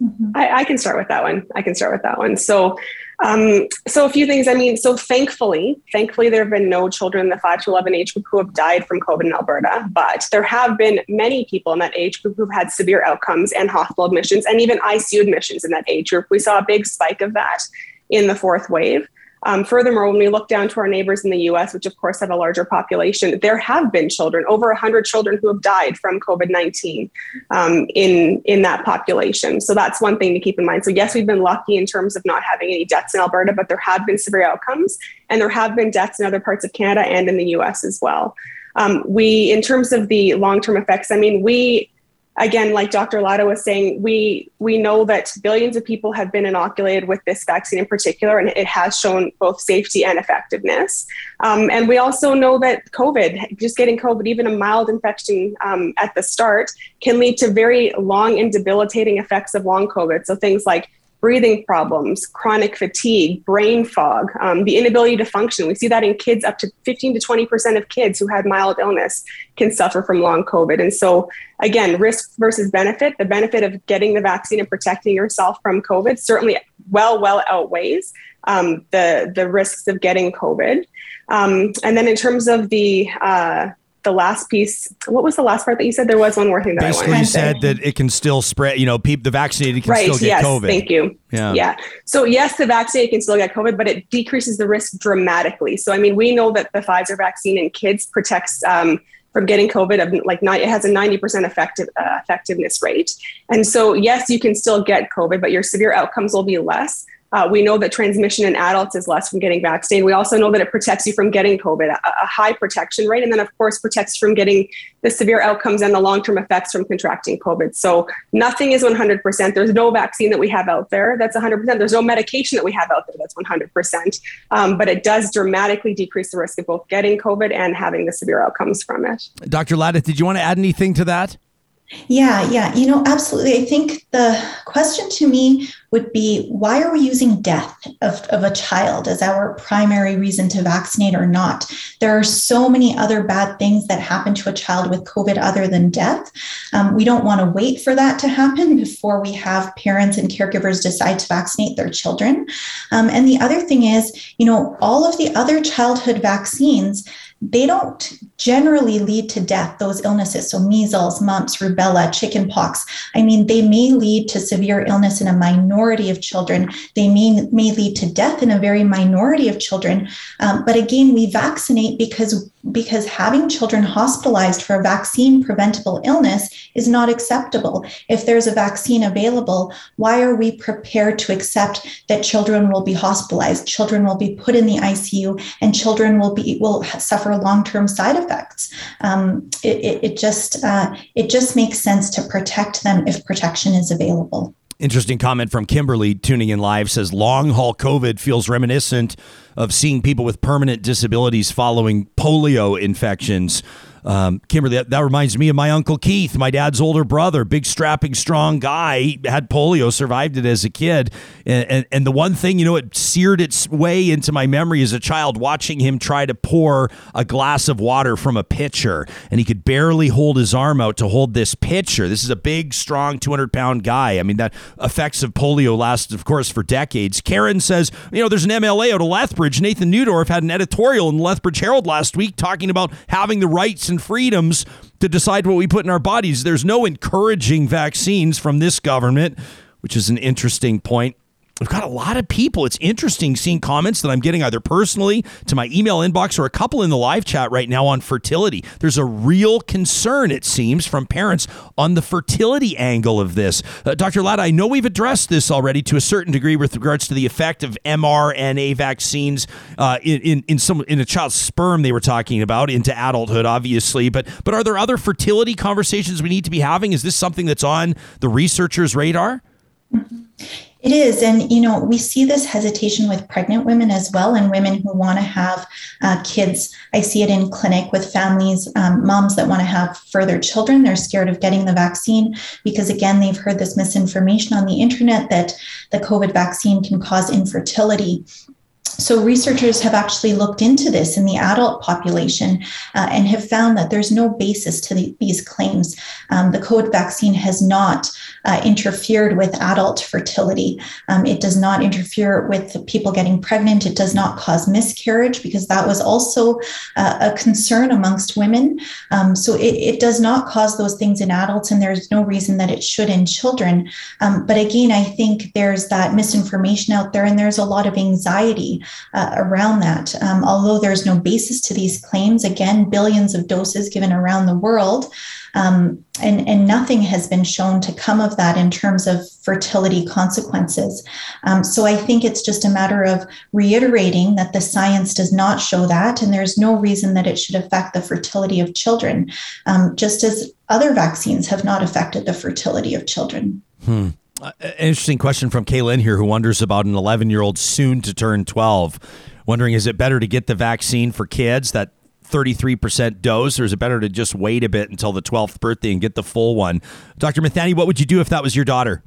Mm-hmm. I, I, can start with that one. I can start with that one. So, um, so a few things. I mean, so thankfully, thankfully, there have been no children in the five to eleven age group who have died from COVID in Alberta, but there have been many people in that age group who've had severe outcomes and hospital admissions, and even ICU admissions in that age group. We saw a big spike of that in the fourth wave. Um, furthermore, when we look down to our neighbors in the US, which of course have a larger population, there have been children, over 100 children who have died from COVID 19 um, in, in that population. So that's one thing to keep in mind. So, yes, we've been lucky in terms of not having any deaths in Alberta, but there have been severe outcomes, and there have been deaths in other parts of Canada and in the US as well. Um, we, in terms of the long term effects, I mean, we again, like Dr. Ladha was saying, we we know that billions of people have been inoculated with this vaccine in particular, and it has shown both safety and effectiveness. Um, and we also know that COVID, just getting COVID, even a mild infection um, at the start, can lead to very long and debilitating effects of long COVID. So things like breathing problems, chronic fatigue, brain fog, um, the inability to function. We see that in kids, up to 15 to 20% of kids who had mild illness can suffer from long COVID. And so, again, risk versus benefit, the benefit of getting the vaccine and protecting yourself from COVID certainly well, well outweighs um, the, the risks of getting COVID. Um, and then in terms of the, uh, the last piece. What was the last part that you said? There was one more thing that Basically, I you said that it can still spread. You know, people the vaccinated can right, still get yes, COVID. Thank you. Yeah. Yeah. So yes, the vaccinated can still get COVID, but it decreases the risk dramatically. So I mean, we know that the Pfizer vaccine in kids protects. Um, from getting COVID of like not, it has a 90% effective uh, effectiveness rate. And so, yes, you can still get COVID, but your severe outcomes will be less. Uh, we know that transmission in adults is less from getting vaccinated. We also know that it protects you from getting COVID, a, a high protection rate, and then of course protects from getting the severe outcomes and the long-term effects from contracting COVID. So nothing is 100%. There's no vaccine that we have out there that's 100%. There's no medication that we have out there that's 100%. Um, but it does dramatically decrease the risk of both getting COVID and having the severe outcomes from it. Dr. Ladha, did you want to add anything to that? Yeah, yeah, you know, absolutely. I think the question to me would be why are we using death of, of a child as our primary reason to vaccinate or not? There are so many other bad things that happen to a child with COVID other than death. Um, we don't want to wait for that to happen before we have parents and caregivers decide to vaccinate their children. Um, and the other thing is, you know, all of the other childhood vaccines they don't generally lead to death, those illnesses. So, measles, mumps, rubella, chickenpox. I mean, they may lead to severe illness in a minority of children. They may, may lead to death in a very minority of children. Um, but again, we vaccinate because because having children hospitalized for a vaccine preventable illness is not acceptable. If there's a vaccine available, why are we prepared to accept that children will be hospitalized, children will be put in the ICU, and children will be will suffer long-term side effects? Um, it, it, it, just uh, it just makes sense to protect them if protection is available. Interesting comment from Kimberly tuning in live says long haul COVID feels reminiscent of seeing people with permanent disabilities following polio infections. Um, Kimberly, that, that, reminds me of my uncle Keith, my dad's older brother, big strapping, strong guy. He had polio, survived it as a kid, and, and, and the one thing you know it seared its way into my memory as a child, watching him try to pour a glass of water from a pitcher, and he could barely hold his arm out to hold this pitcher. This is a big, strong, 200 pound guy. I mean, that effects of polio lasted, of course, for decades. Karen says, you know, there's an MLA out of Lethbridge. Nathan Neudorf had an editorial in Lethbridge Herald last week talking about having the rights and and freedoms to decide what we put in our bodies. There's no encouraging vaccines from this government, which is an interesting point. We've got a lot of people. It's interesting seeing comments that I'm getting either personally to my email inbox or a couple in the live chat right now on fertility. There's a real concern, it seems, from parents on the fertility angle of this. Uh, Dr. Ladha, I know we've addressed this already to a certain degree with regards to the effect of mRNA vaccines uh, in, in, in some in a child's sperm. They were talking about into adulthood, obviously. But but are there other fertility conversations we need to be having? Is this something that's on the researchers' radar? It is. And, you know, we see this hesitation with pregnant women as well and women who want to have uh, kids. I see it in clinic with families, um, moms that want to have further children. They're scared of getting the vaccine because, again, they've heard this misinformation on the internet that the COVID vaccine can cause infertility. So, researchers have actually looked into this in the adult population uh, and have found that there's no basis to the, these claims. Um, the COVID vaccine has not uh, interfered with adult fertility. Um, it does not interfere with people getting pregnant. It does not cause miscarriage because that was also uh, a concern amongst women. Um, so it, it, does not cause those things in adults, and there's no reason that it should in children. Um, but again, I think there's that misinformation out there, and there's a lot of anxiety uh, around that. Um, although there's no basis to these claims, again, billions of doses given around the world. Um, and, and nothing has been shown to come of that in terms of fertility consequences. Um, so I think it's just a matter of reiterating that the science does not show that, and there's no reason that it should affect the fertility of children, um, just as other vaccines have not affected the fertility of children. Hmm. Uh, interesting question from Kaylin here, who wonders about an 11 year old soon to turn 12. Wondering, is it better to get the vaccine for kids that 33% dose, or is it better to just wait a bit until the 12th birthday and get the full one? Dr. Mithani, what would you do if that was your daughter?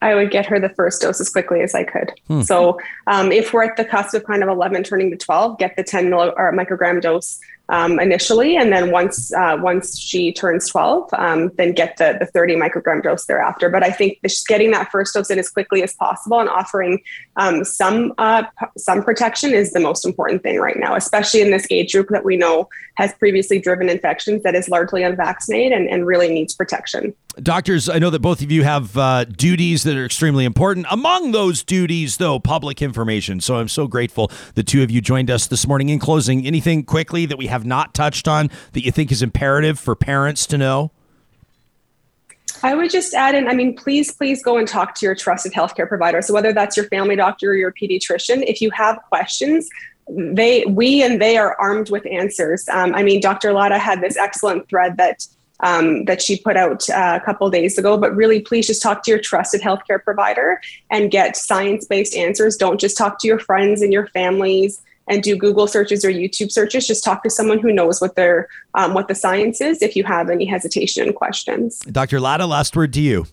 I would get her the first dose as quickly as I could. Hmm. So, um, if we're at the cusp of kind of 11 turning to 12, get the 10 milli- or microgram dose um, initially, and then once uh, once she turns 12, um, then get the the 30 microgram dose thereafter. But I think just getting that first dose in as quickly as possible and offering um, some uh, some protection is the most important thing right now, especially in this age group that we know has previously driven infections that is largely unvaccinated and, and really needs protection. Doctors, I know that both of you have uh, duties that are extremely important. Among those duties, though, public information. So I'm so grateful the two of you joined us this morning. In closing, anything quickly that we have not touched on that you think is imperative for parents to know? I would just add in, I mean, please, please go and talk to your trusted healthcare provider. So whether that's your family doctor or your pediatrician, if you have questions, they, we, and they are armed with answers. Um, I mean, Dr. Ladha had this excellent thread that um, that she put out uh, a couple days ago. But really, please just talk to your trusted healthcare provider and get science based answers. Don't just talk to your friends and your families and do Google searches or YouTube searches. Just talk to someone who knows what their um, what the science is if you have any hesitation and questions. Dr. Ladha, last word to you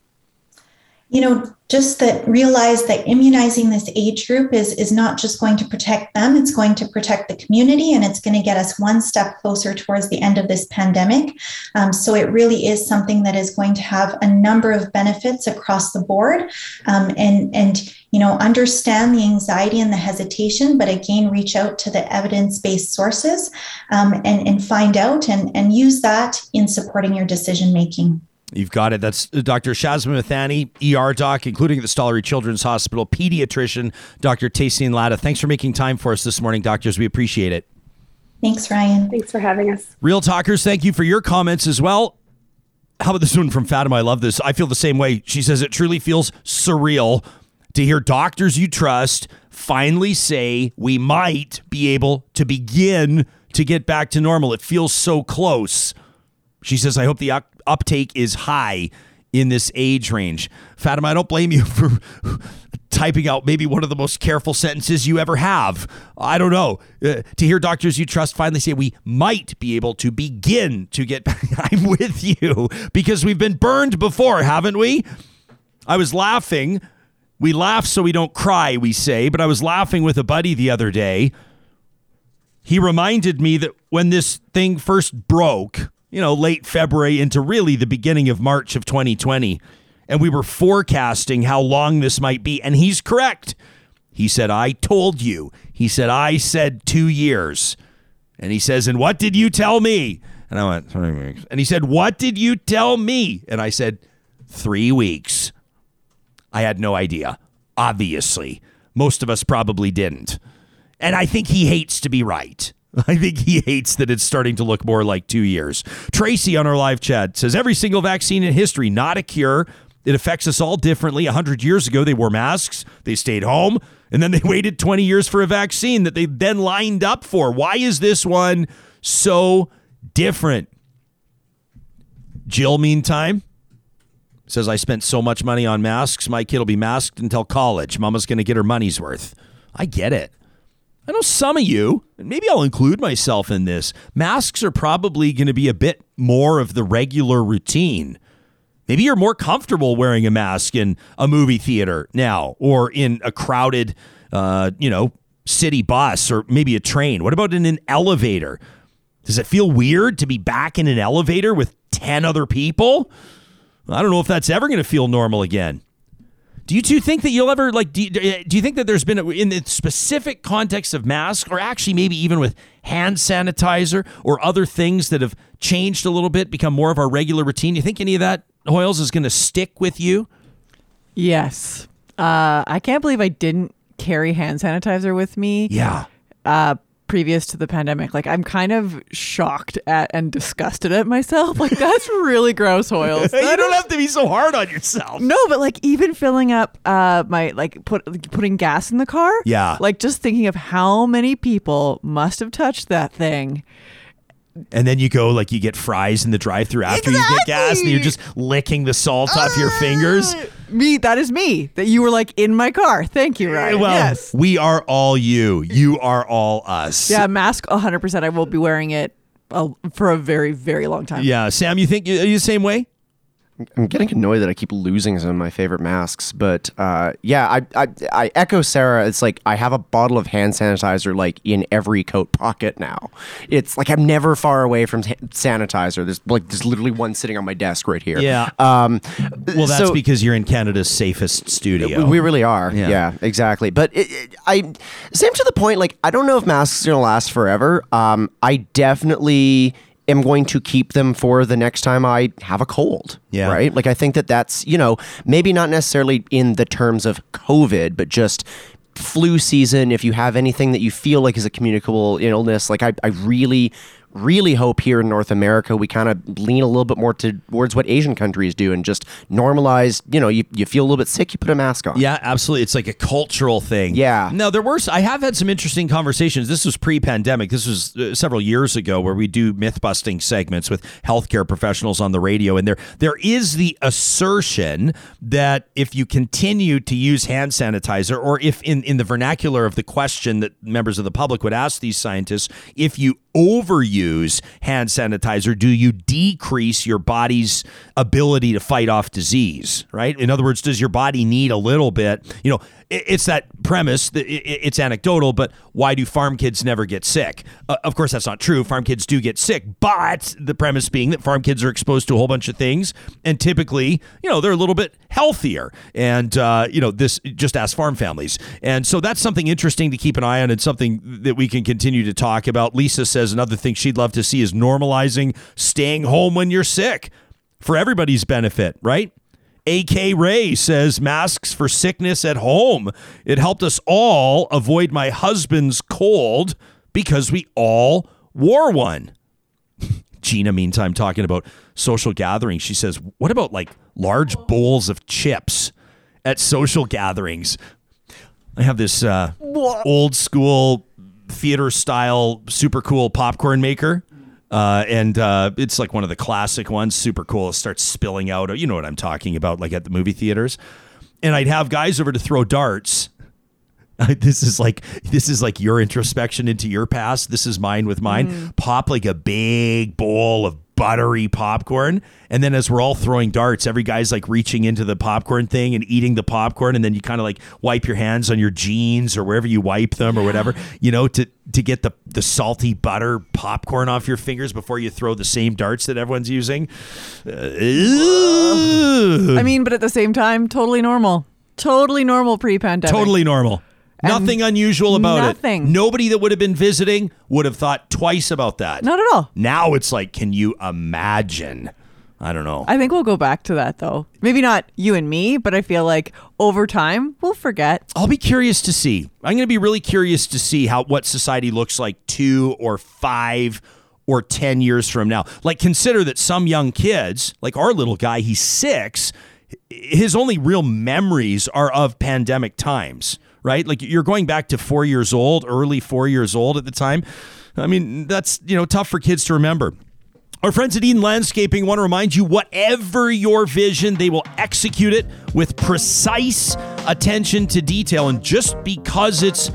you know just that realize that immunizing this age group is is not just going to protect them it's going to protect the community and it's going to get us one step closer towards the end of this pandemic. Um, so it really is something that is going to have a number of benefits across the board. Um, and and you know understand the anxiety and the hesitation but again reach out to the evidence-based sources um, and and find out and and use that in supporting your decision making You've got it. That's Dr. Shazma Mithani, ER doc, including the Stollery Children's Hospital pediatrician, Dr. Tehseen Ladha. Thanks for making time for us this morning, doctors. We appreciate it. Thanks, Ryan. Thanks for having us. Real Talkers, thank you for your comments as well. How about this one from Fatima? I love this. I feel the same way. She says it truly feels surreal to hear doctors you trust finally say we might be able to begin to get back to normal. It feels so close. She says, I hope the uptake is high in this age range. Fatima, I don't blame you for typing out maybe one of the most careful sentences you ever have. I don't know. Uh, to hear doctors you trust finally say we might be able to begin to get I'm with you because we've been burned before, haven't we? I was laughing. We laugh so we don't cry, we say, but I was laughing with a buddy the other day. He reminded me that when this thing first broke, you know, late February into really the beginning of March of 2020. And we were forecasting how long this might be. And he's correct. He said, I told you. He said, I said two years. And he says, And what did you tell me? And I went, Three weeks. And he said, What did you tell me? And I said, Three weeks. I had no idea. Obviously. Most of us probably didn't. And I think he hates to be right. I think he hates that it's starting to look more like two years. Tracy on our live chat says every single vaccine in history, not a cure. It affects us all differently. 100 years ago, they wore masks, they stayed home, and then they waited 20 years for a vaccine that they then lined up for. Why is this one so different? Jill, meantime, says, I spent so much money on masks. My kid will be masked until college. Mama's going to get her money's worth. I get it. I know some of you, and maybe I'll include myself in this, masks are probably going to be a bit more of the regular routine. Maybe you're more comfortable wearing a mask in a movie theater now or in a crowded, uh, you know, city bus or maybe a train. What about in an elevator? Does it feel weird to be back in an elevator with 10 other people? I don't know if that's ever going to feel normal again. Do you two think that you'll ever like? Do you, do you think that there's been a, in the specific context of masks, or actually maybe even with hand sanitizer or other things that have changed a little bit, become more of our regular routine? You think any of that Hoyles is going to stick with you? Yes. Uh, I can't believe I didn't carry hand sanitizer with me. Yeah. Uh, previous to the pandemic. Like I'm kind of shocked at and disgusted at myself. Like that's really gross, Hoyles. you don't have to be so hard on yourself. No, but like even filling up uh my like put putting gas in the car. Yeah. Like just thinking of how many people must have touched that thing. And then you go like you get fries in the drive-through after you get gas, and you're just licking the salt off your fingers. Me, that is me. That you were like in my car. Thank you, Ryan. Well, yes. we are all you. You are all us. Yeah, mask 100%. I will be wearing it uh, for a very, very long time. Yeah, Sam, you think you, are you the same way? I'm getting annoyed that I keep losing some of my favorite masks, but uh, yeah, I, I I echo Sarah. It's like I have a bottle of hand sanitizer like in every coat pocket now. It's like I'm never far away from sanitizer. There's like there's literally one sitting on my desk right here. Yeah. Um, well, that's so, because you're in Canada's safest studio. We really are. Yeah, yeah exactly. But it, it, I same to the point. Like I don't know if masks are gonna last forever. Um, I definitely am going to keep them for the next time I have a cold. Yeah. Right. Like I think that that's, you know, maybe not necessarily in the terms of COVID, but just flu season. If you have anything that you feel like is a communicable illness, like I, I really, really hope here in North America we kind of lean a little bit more towards what Asian countries do and just normalize. You know, you, you feel a little bit sick, you put a mask on. Yeah, absolutely. It's like a cultural thing. Yeah. No, there were. I have had some interesting conversations. This was pre-pandemic. This was uh, several years ago, where we do myth busting segments with healthcare professionals on the radio, and there there is the assertion that if you continue to use hand sanitizer, or if in in the vernacular of the question that members of the public would ask these scientists, if you overuse hand sanitizer, do you decrease your body's ability to fight off disease, right? In other words, does your body need a little bit? You know, it's that premise it's anecdotal, but why do farm kids never get sick? Uh, of course, that's not true. Farm kids do get sick, but the premise being that farm kids are exposed to a whole bunch of things, and typically, you know, they're a little bit healthier. And uh, you know, this just ask farm families, and so that's something interesting to keep an eye on, and something that we can continue to talk about. Lisa says another thing she'd love to see is normalizing staying home when you're sick for everybody's benefit, right? AK Ray says masks for sickness at home. It helped us all avoid my husband's cold because we all wore one. Gina, meantime, talking about social gatherings. She says, What about like large bowls of chips at social gatherings? I have this uh, old school theater style super cool popcorn maker uh, and uh, it's like one of the classic ones, super cool. It starts spilling out. You know what I'm talking about, like at the movie theaters. And I'd have guys over to throw darts. this is like this is like your introspection into your past. This is mine with mine. Mm. Pop like a big bowl of buttery popcorn. And then as we're all throwing darts, every guy's like reaching into the popcorn thing and eating the popcorn. And then you kind of like wipe your hands on your jeans or wherever you wipe them or whatever, you know, to, to get the, the salty butter popcorn off your fingers before you throw the same darts that everyone's using. Uh, I mean, but at the same time, totally normal. Totally normal pre pandemic. Totally normal. Nothing unusual about nothing. it. Nobody that would have been visiting would have thought twice about that. Not at all. Now it's like, can you imagine? I don't know. I think we'll go back to that though. Maybe not you and me, but I feel like over time we'll forget. I'll be curious to see. I'm going to be really curious to see how what society looks like 2 or 5 or 10 years from now. Like consider that some young kids, like our little guy, he's 6, his only real memories are of pandemic times right? Like you're going back to four years old, early four years old at the time. I mean, that's, you know, tough for kids to remember. Our friends at Eden Landscaping want to remind you whatever your vision, they will execute it with precise attention to detail. And just because it's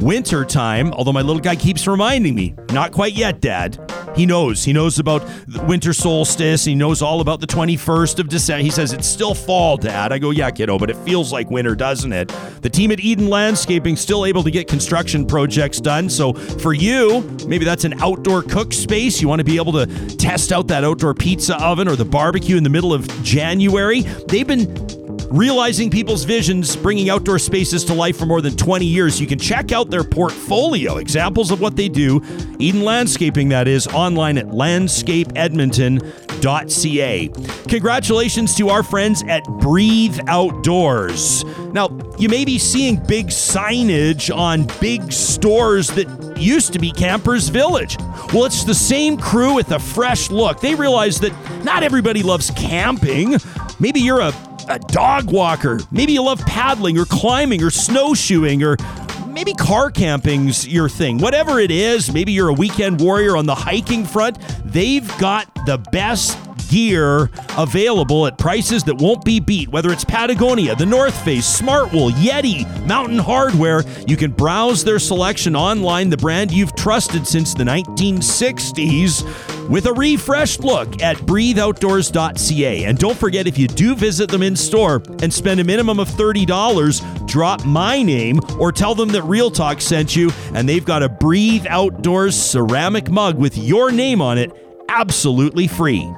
winter time, although my little guy keeps reminding me, not quite yet, Dad. He knows. He knows about the winter solstice. He knows all about the 21st of December. He says, It's still fall, Dad. I go, Yeah, kiddo, but it feels like winter, doesn't it? The team at Eden Landscaping still able to get construction projects done. So for you, maybe that's an outdoor cook space. You want to be able to test out that outdoor pizza oven or the barbecue in the middle of January. They've been realizing people's visions, bringing outdoor spaces to life for more than 20 years. You can check out their portfolio, examples of what they do. Eden Landscaping, that is, online at landscapeedmonton.ca. Congratulations to our friends at Breathe Outdoors. Now, you may be seeing big signage on big stores that used to be Campers Village. Well, it's the same crew with a fresh look. They realize that not everybody loves camping. Maybe you're a a dog walker. Maybe you love paddling or climbing or snowshoeing or maybe car camping's your thing. Whatever it is, maybe you're a weekend warrior on the hiking front. They've got the best gear available at prices that won't be beat. Whether it's Patagonia, the North Face, Smartwool, Yeti, Mountain Hardwear, you can browse their selection online, the brand you've trusted since the 1960s with a refreshed look at breatheoutdoors.ca. And don't forget, if you do visit them in store and spend a minimum of $30, drop my name or tell them that Real Talk sent you, and they've got a Breathe Outdoors ceramic mug with your name on it absolutely free.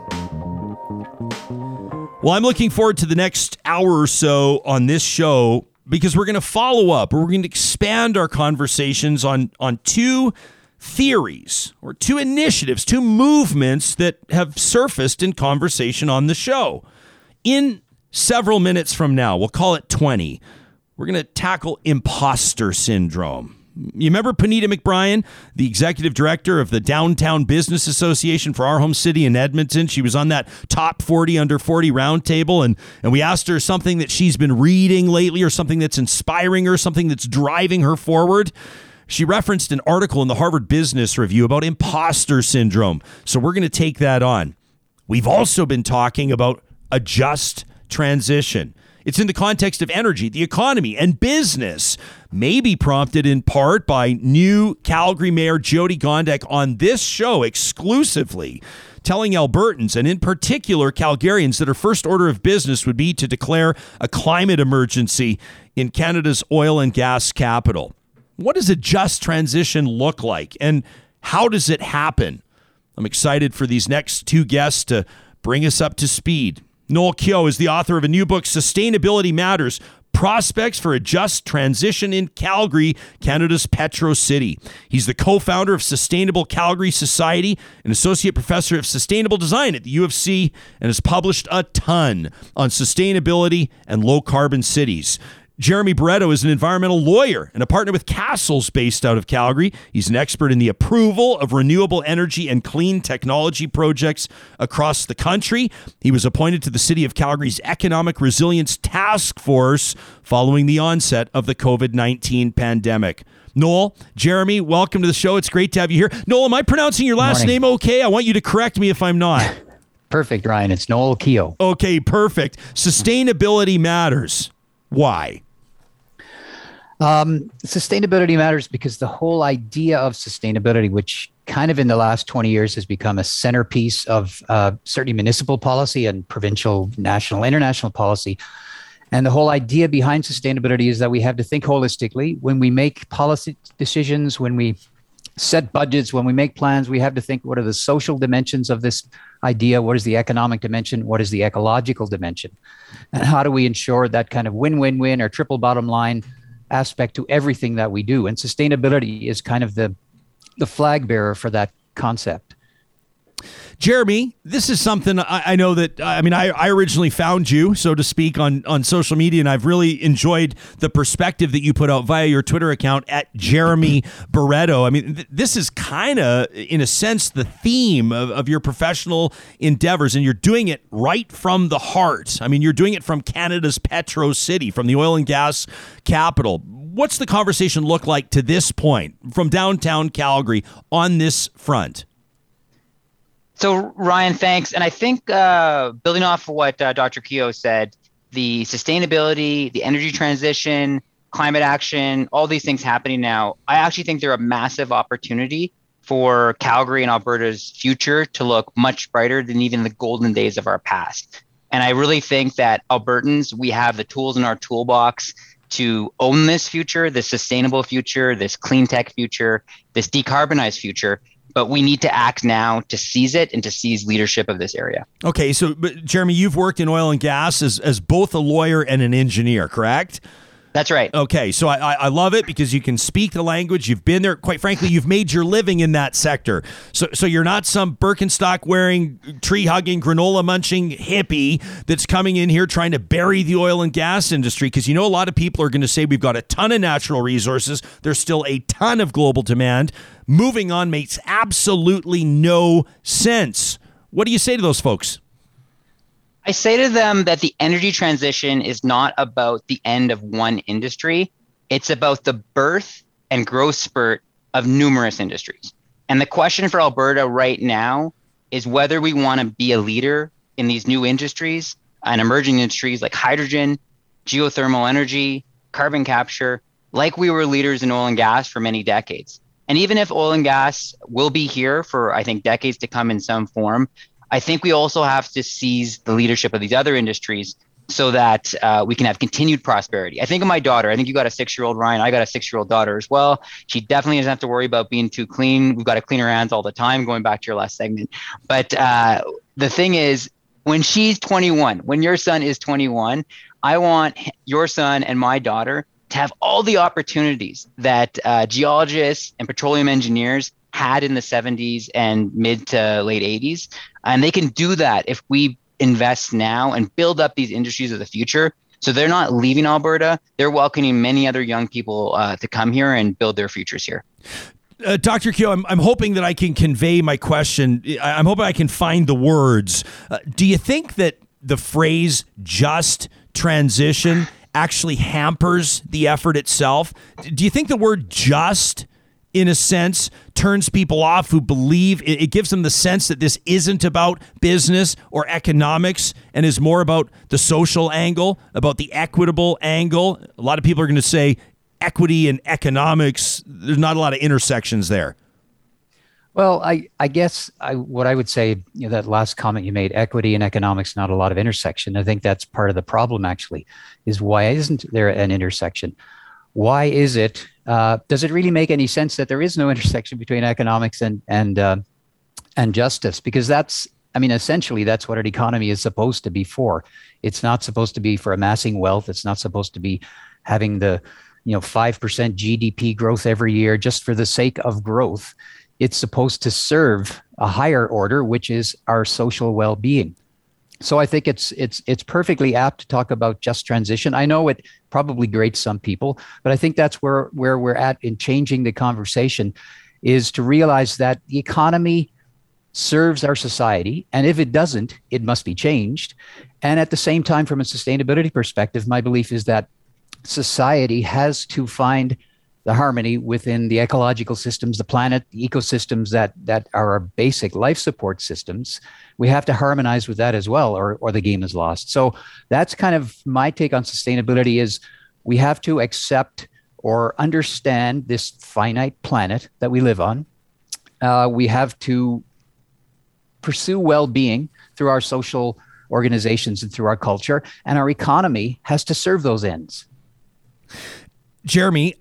Well, I'm looking forward to the next hour or so on this show because we're going to follow up we're going to expand our conversations on on two theories or two initiatives, two movements that have surfaced in conversation on the show. In several minutes from now, we'll call it 20, we're going to tackle imposter syndrome. You remember Puneeta McBryan, the executive director of the Downtown Business Association for our home city in Edmonton? She was on that top 40 under 40 roundtable, and, and we asked her something that she's been reading lately or something that's inspiring her, something that's driving her forward. She referenced an article in the Harvard Business Review about imposter syndrome. So we're going to take that on. We've also been talking about a just transition. It's in the context of energy, the economy, and business. Maybe prompted in part by new Calgary Mayor Jyoti Gondek on this show exclusively, telling Albertans, and in particular Calgarians, that her first order of business would be to declare a climate emergency in Canada's oil and gas capital. What does a just transition look like, and how does it happen? I'm excited for these next two guests to bring us up to speed. Noel Keough is the author of a new book, Sustainability Matters Prospects for a Just Transition in Calgary, Canada's Petro City. He's the co founder of Sustainable Calgary Society, an associate professor of sustainable design at the U of C, and has published a ton on sustainability and low carbon cities. Jeremy Barretto is an environmental lawyer and a partner with Cassels based out of Calgary. He's an expert in the approval of renewable energy and clean technology projects across the country. He was appointed to the City of Calgary's Economic Resilience Task Force following the onset of the COVID 19 pandemic. Noel, Jeremy, welcome to the show. It's great to have you here. Noel, am I pronouncing your last Morning. name okay? I want you to correct me if I'm not. Perfect, Ryan. It's Noel Keough. Okay, perfect. Sustainability matters. Why? Um, sustainability matters because the whole idea of sustainability, which kind of in the last 20 years has become a centerpiece of uh, certainly municipal policy and provincial, national, international policy. And the whole idea behind sustainability is that we have to think holistically when we make policy decisions, when we set budgets, when we make plans, we have to think what are the social dimensions of this idea? What is the economic dimension? What is the ecological dimension? And how do we ensure that kind of win win win or triple bottom line aspect to everything that we do? And sustainability is kind of the the flag bearer for that concept. Jeremy, this is something I, I know that I mean I, I originally found you, so to speak, on on social media, and I've really enjoyed the perspective that you put out via your Twitter account at Jeremy Barretto. I mean, th- this is kind of, in a sense, the theme of, of your professional endeavors, and you're doing it right from the heart. I mean, you're doing it from Canada's Petro City, from the oil and gas capital. What's the conversation look like to this point from downtown Calgary on this front? So Ryan, thanks. And I think uh, building off of what uh, Dr. Keough said, the sustainability, the energy transition, climate action, all these things happening now, I actually think they're a massive opportunity for Calgary and Alberta's future to look much brighter than even the golden days of our past. And I really think that Albertans, we have the tools in our toolbox to own this future, this sustainable future, this clean tech future, this decarbonized future but we need to act now to seize it and to seize leadership of this area. Okay, so Jeremy, you've worked in oil and gas as, as both a lawyer and an engineer, correct? That's right. Okay, so I, I love it because you can speak the language. You've been there. Quite frankly, you've made your living in that sector. So, so you're not some Birkenstock wearing, tree hugging, granola munching hippie that's coming in here trying to bury the oil and gas industry. Because you know, a lot of people are going to say we've got a ton of natural resources. There's still a ton of global demand. Moving on makes absolutely no sense. What do you say to those folks? I say to them that the energy transition is not about the end of one industry, it's about the birth and growth spurt of numerous industries. And the question for Alberta right now is whether we want to be a leader in these new industries and emerging industries like hydrogen, geothermal energy, carbon capture, like we were leaders in oil and gas for many decades. And even if oil and gas will be here for, I think, decades to come in some form, I think we also have to seize the leadership of these other industries so that uh, we can have continued prosperity. I think of my daughter. I think you got a six year old Ryan. I got a six year old daughter as well. She definitely doesn't have to worry about being too clean. We've got to clean her hands all the time, going back to your last segment. But uh, the thing is, when she's 21, when your son is 21, I want your son and my daughter to have all the opportunities that uh, geologists and petroleum engineers had in the 70s and mid to late 80s. And they can do that if we invest now and build up these industries of the future So they're not leaving Alberta. They're welcoming many other young people uh, to come here and build their futures here. Uh, Dr. Keough, I'm, I'm hoping that I can convey my question. I'm hoping I can find the words. Uh, do you think that the phrase just transition actually hampers the effort itself? Do you think the word just, in a sense, turns people off who believe it, it gives them the sense that this isn't about business or economics and is more about the social angle, about the equitable angle? A lot of people are going to say equity and economics, there's not a lot of intersections there. Well, I, I guess I, what I would say, you know, that last comment you made, equity and economics, not a lot of intersection. I think that's part of the problem, actually, is why isn't there an intersection? Why is it? Uh, does it really make any sense that there is no intersection between economics and and uh, and justice? Because that's, I mean, essentially, that's what an economy is supposed to be for. It's not supposed to be for amassing wealth. It's not supposed to be having the, you know, five percent GDP growth every year just for the sake of growth it's supposed to serve a higher order which is our social well-being so i think it's it's it's perfectly apt to talk about just transition. I know it probably grates some people but i think that's where where we're at in changing the conversation is to realize that the economy serves our society and if it doesn't it must be changed. And at the same time from a sustainability perspective my belief is that society has to find the harmony within the ecological systems, the planet, the ecosystems that that are our basic life support systems. We have to harmonize with that as well, or or the game is lost. So that's kind of my take on sustainability is we have to accept or understand this finite planet that we live on. Uh, we have to pursue well-being through our social organizations and through our culture, and our economy has to serve those ends. Jeremy,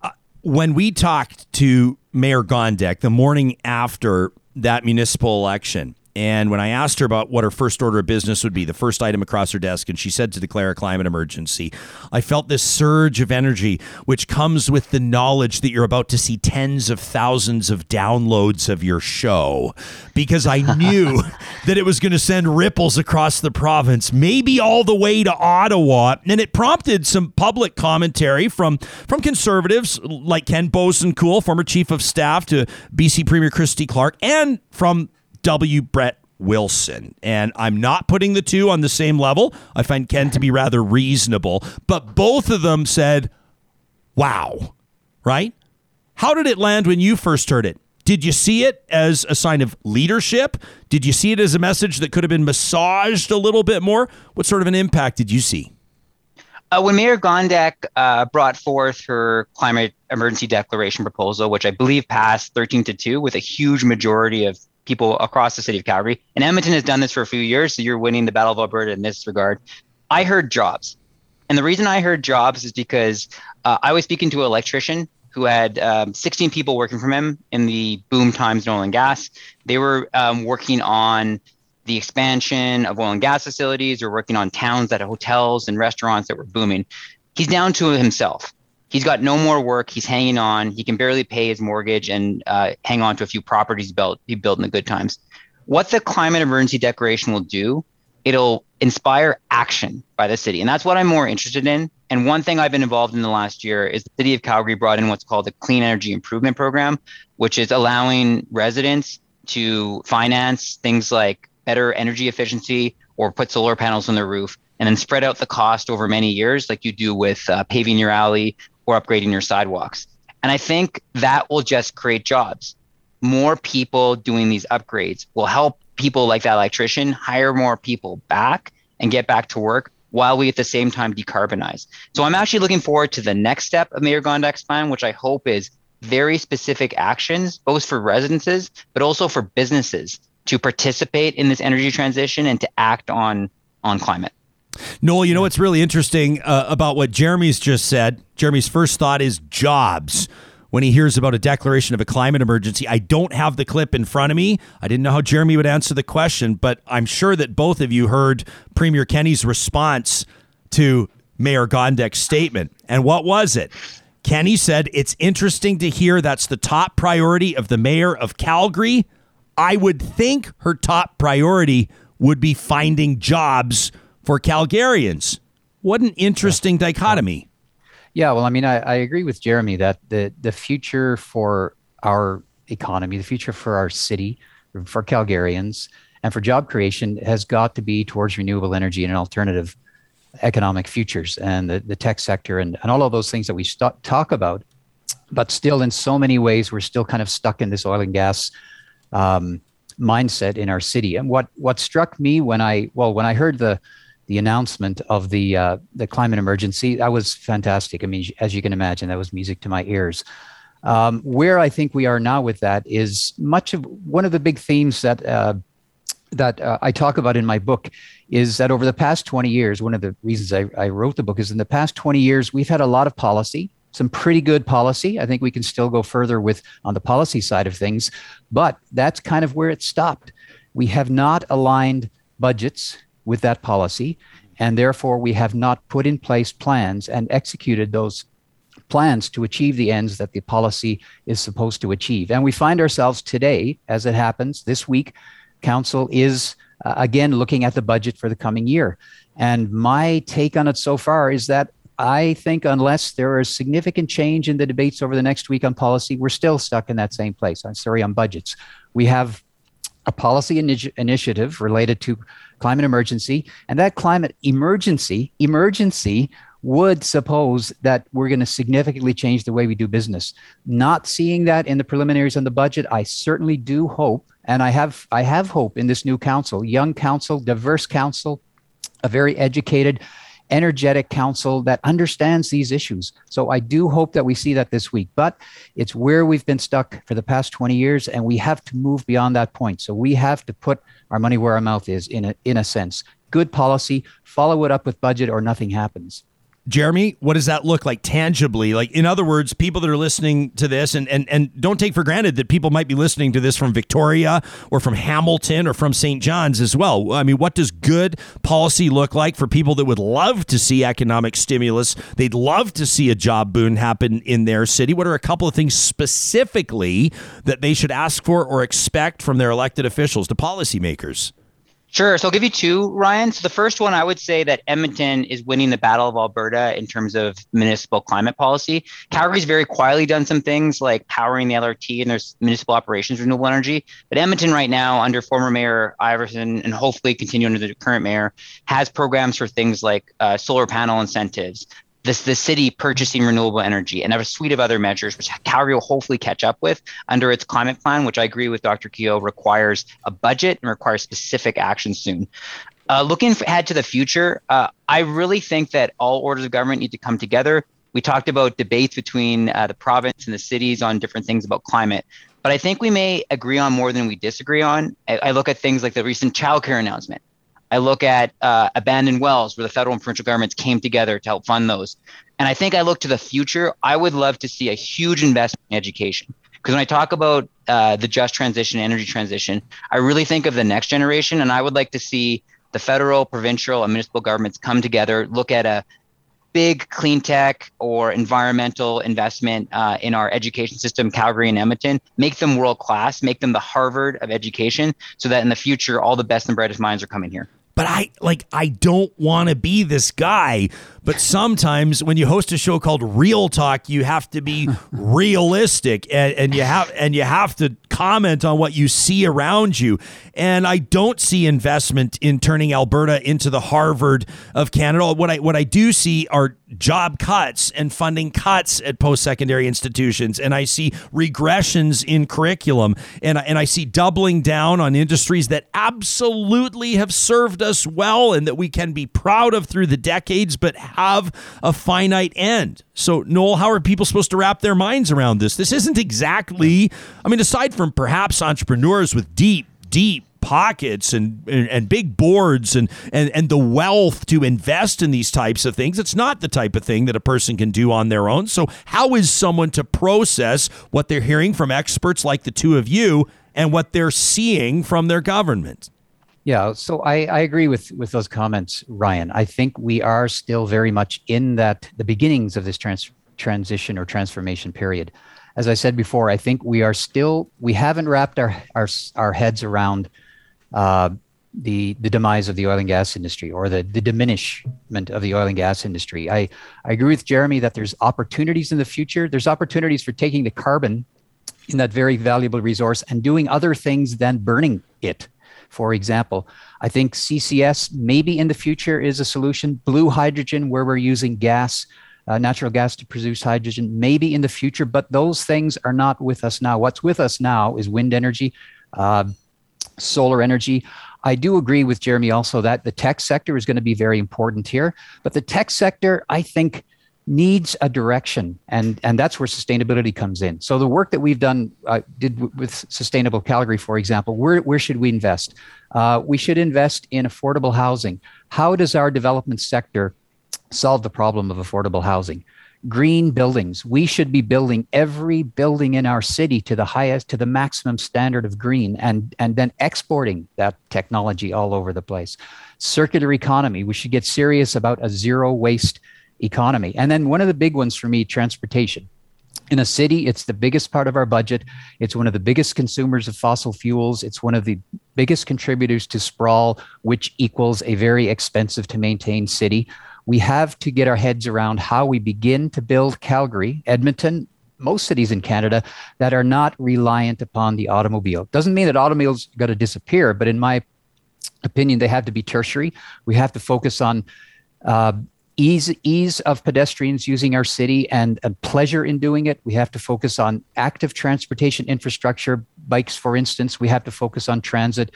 when we talked to Mayor Gondek the morning after that municipal election, and when I asked her about what her first order of business would be, the first item across her desk, and she said to declare a climate emergency, I felt this surge of energy, which comes with the knowledge that you're about to see tens of thousands of downloads of your show, because I knew that it was going to send ripples across the province, maybe all the way to Ottawa. And it prompted some public commentary from, from conservatives like Ken Boessenkool, former chief of staff to BC Premier Christy Clark, and from W. Brett Wilson. And I'm not putting the two on the same level. I find Ken to be rather reasonable, but both of them said, wow, right? How did it land when you first heard it? Did you see it as a sign of leadership? Did you see it as a message that could have been massaged a little bit more? What sort of an impact did you see? Uh, when Mayor Gondek uh, brought forth her climate emergency declaration proposal, which I believe passed 13 to 2 with a huge majority of people across the city of Calgary, and Edmonton has done this for a few years, so you're winning the Battle of Alberta in this regard. I heard jobs. And the reason I heard jobs is because uh, I was speaking to an electrician who had um, 16 people working for him in the boom times in oil and gas. They were um, working on the expansion of oil and gas facilities or working on towns that had hotels and restaurants that were booming. He's down to himself. He's got no more work. He's hanging on. He can barely pay his mortgage and uh, hang on to a few properties built he built in the good times. What the climate emergency declaration will do, it'll inspire action by the city, and that's what I'm more interested in. And one thing I've been involved in the last year is the city of Calgary brought in what's called the Clean Energy Improvement Program, which is allowing residents to finance things like better energy efficiency or put solar panels on their roof and then spread out the cost over many years, like you do with uh, paving your alley or upgrading your sidewalks. And I think that will just create jobs. More people doing these upgrades will help people like that electrician hire more people back and get back to work while we at the same time decarbonize. So I'm actually looking forward to the next step of Mayor Gondek's plan, which I hope is very specific actions, both for residences, but also for businesses to participate in this energy transition and to act on on climate. Noel, you know what's really interesting uh, about what Jeremy's just said? Jeremy's first thought is jobs. When he hears about a declaration of a climate emergency, I don't have the clip in front of me. I didn't know how Jeremy would answer the question, but I'm sure that both of you heard Premier Kenney's response to Mayor Gondek's statement. And what was it? Kenney said, It's interesting to hear that's the top priority of the mayor of Calgary. I would think her top priority would be finding jobs for Calgarians. What an interesting dichotomy. Yeah, well, I mean, I, I agree with Jeremy that the the future for our economy, the future for our city, for Calgarians, and for job creation has got to be towards renewable energy and alternative economic futures and the, the tech sector and, and all of those things that we st- talk about. But still, in so many ways, we're still kind of stuck in this oil and gas um, mindset in our city. And what what struck me when I well when I heard the the announcement of the uh, the climate emergency, that was fantastic. I mean, as you can imagine, that was music to my ears. Um, where I think we are now with that is much of one of the big themes that uh, that uh, I talk about in my book is that over the past 20 years, one of the reasons I, I, wrote the book is in the past 20 years, we've had a lot of policy, some pretty good policy. I think we can still go further with on the policy side of things, but that's kind of where it stopped. We have not aligned budgets with that policy, and therefore we have not put in place plans and executed those plans to achieve the ends that the policy is supposed to achieve. And we find ourselves today, as it happens this week, Council is uh, again looking at the budget for the coming year. And my take on it so far is that I think unless there is significant change in the debates over the next week on policy, we're still stuck in that same place. I'm sorry, on budgets. We have a policy initi- initiative related to climate emergency, and that climate emergency emergency would suppose that we're going to significantly change the way we do business. Not seeing that in the preliminaries on the budget, I certainly do hope and I have I have hope in this new council, young council, diverse council, a very educated, energetic council that understands these issues. So I do hope that we see that this week. But it's where we've been stuck for the past 20 years, and we have to move beyond that point. So we have to put our money where our mouth is in a in a sense. Good policy, follow it up with budget, or nothing happens. Jeremy, what does that look like tangibly? Like, in other words, people that are listening to this, and, and, and don't take for granted that people might be listening to this from Victoria or from Hamilton or from St. John's as well. I mean, what does good policy look like for people that would love to see economic stimulus? They'd love to see a job boon happen in their city. What are a couple of things specifically that they should ask for or expect from their elected officials, the policymakers? Sure. So I'll give you two, Ryan. So the first one, I would say that Edmonton is winning the battle of Alberta in terms of municipal climate policy. Calgary's very quietly done some things like powering the LRT and there's municipal operations renewable energy. But Edmonton right now, under former Mayor Iveson and hopefully continue under the current mayor, has programs for things like uh, solar panel incentives, this the city purchasing renewable energy and have a suite of other measures which Calgary will hopefully catch up with under its climate plan, which I agree with Dr. Keough requires a budget and requires specific action soon. Uh, looking ahead to the future, uh, I really think that all orders of government need to come together. We talked about debates between uh, the province and the cities on different things about climate, but I think we may agree on more than we disagree on. I, I look at things like the recent childcare announcement. I look at uh, abandoned wells where the federal and provincial governments came together to help fund those. And I think I look to the future. I would love to see a huge investment in education. Because when I talk about uh, the just transition, energy transition, I really think of the next generation. And I would like to see the federal, provincial, and municipal governments come together, look at a big clean tech or environmental investment uh, in our education system, Calgary and Edmonton, make them world class, make them the Harvard of education, so that in the future, all the best and brightest minds are coming here but I like I don't want to be this guy. But sometimes when you host a show called Real Talk, you have to be realistic and, and you have and you have to comment on what you see around you. And I don't see investment in turning Alberta into the Harvard of Canada. What I what I do see are job cuts and funding cuts at post-secondary institutions and I see regressions in curriculum and and I see doubling down on industries that absolutely have served us well and that we can be proud of through the decades but have a finite end. So Noel, how are people supposed to wrap their minds around this? This isn't exactly I mean aside from perhaps entrepreneurs with deep deep pockets and, and, and big boards and, and and the wealth to invest in these types of things. It's not the type of thing that a person can do on their own. So how is someone to process what they're hearing from experts like the two of you and what they're seeing from their government? Yeah, so I, I agree with with those comments, Ryan. I think we are still very much in that the beginnings of this trans, transition or transformation period. As I said before, I think we are still we haven't wrapped our our, our heads around uh, the the demise of the oil and gas industry or the the diminishment of the oil and gas industry. I I agree with Jeremy that there's opportunities in the future. There's opportunities for taking the carbon in that very valuable resource and doing other things than burning it. For example, I think CCS maybe in the future is a solution. Blue hydrogen, where we're using gas, uh, natural gas to produce hydrogen, maybe in the future, but those things are not with us now. What's with us now is wind energy, uh, solar energy. I do agree with Jeremy also that the tech sector is going to be very important here, but the tech sector, I think, needs a direction and and that's where sustainability comes in. So the work that we've done uh, did w- with sustainable calgary for example where, where should we invest? Uh, we should invest in affordable housing. How does our development sector solve the problem of affordable housing? Green buildings. We should be building every building in our city to the highest to the maximum standard of green and and then exporting that technology all over the place. Circular economy. We should get serious about a zero waste economy. And then one of the big ones for me, transportation. In a city, it's the biggest part of our budget. It's one of the biggest consumers of fossil fuels. It's one of the biggest contributors to sprawl, which equals a very expensive to maintain city. We have to get our heads around how we begin to build Calgary, Edmonton, most cities in Canada that are not reliant upon the automobile. Doesn't mean that automobiles got to disappear, but in my opinion, they have to be tertiary. We have to focus on uh, ease ease of pedestrians using our city and, and pleasure in doing it. We have to focus on active transportation infrastructure, bikes, for instance. We have to focus on transit.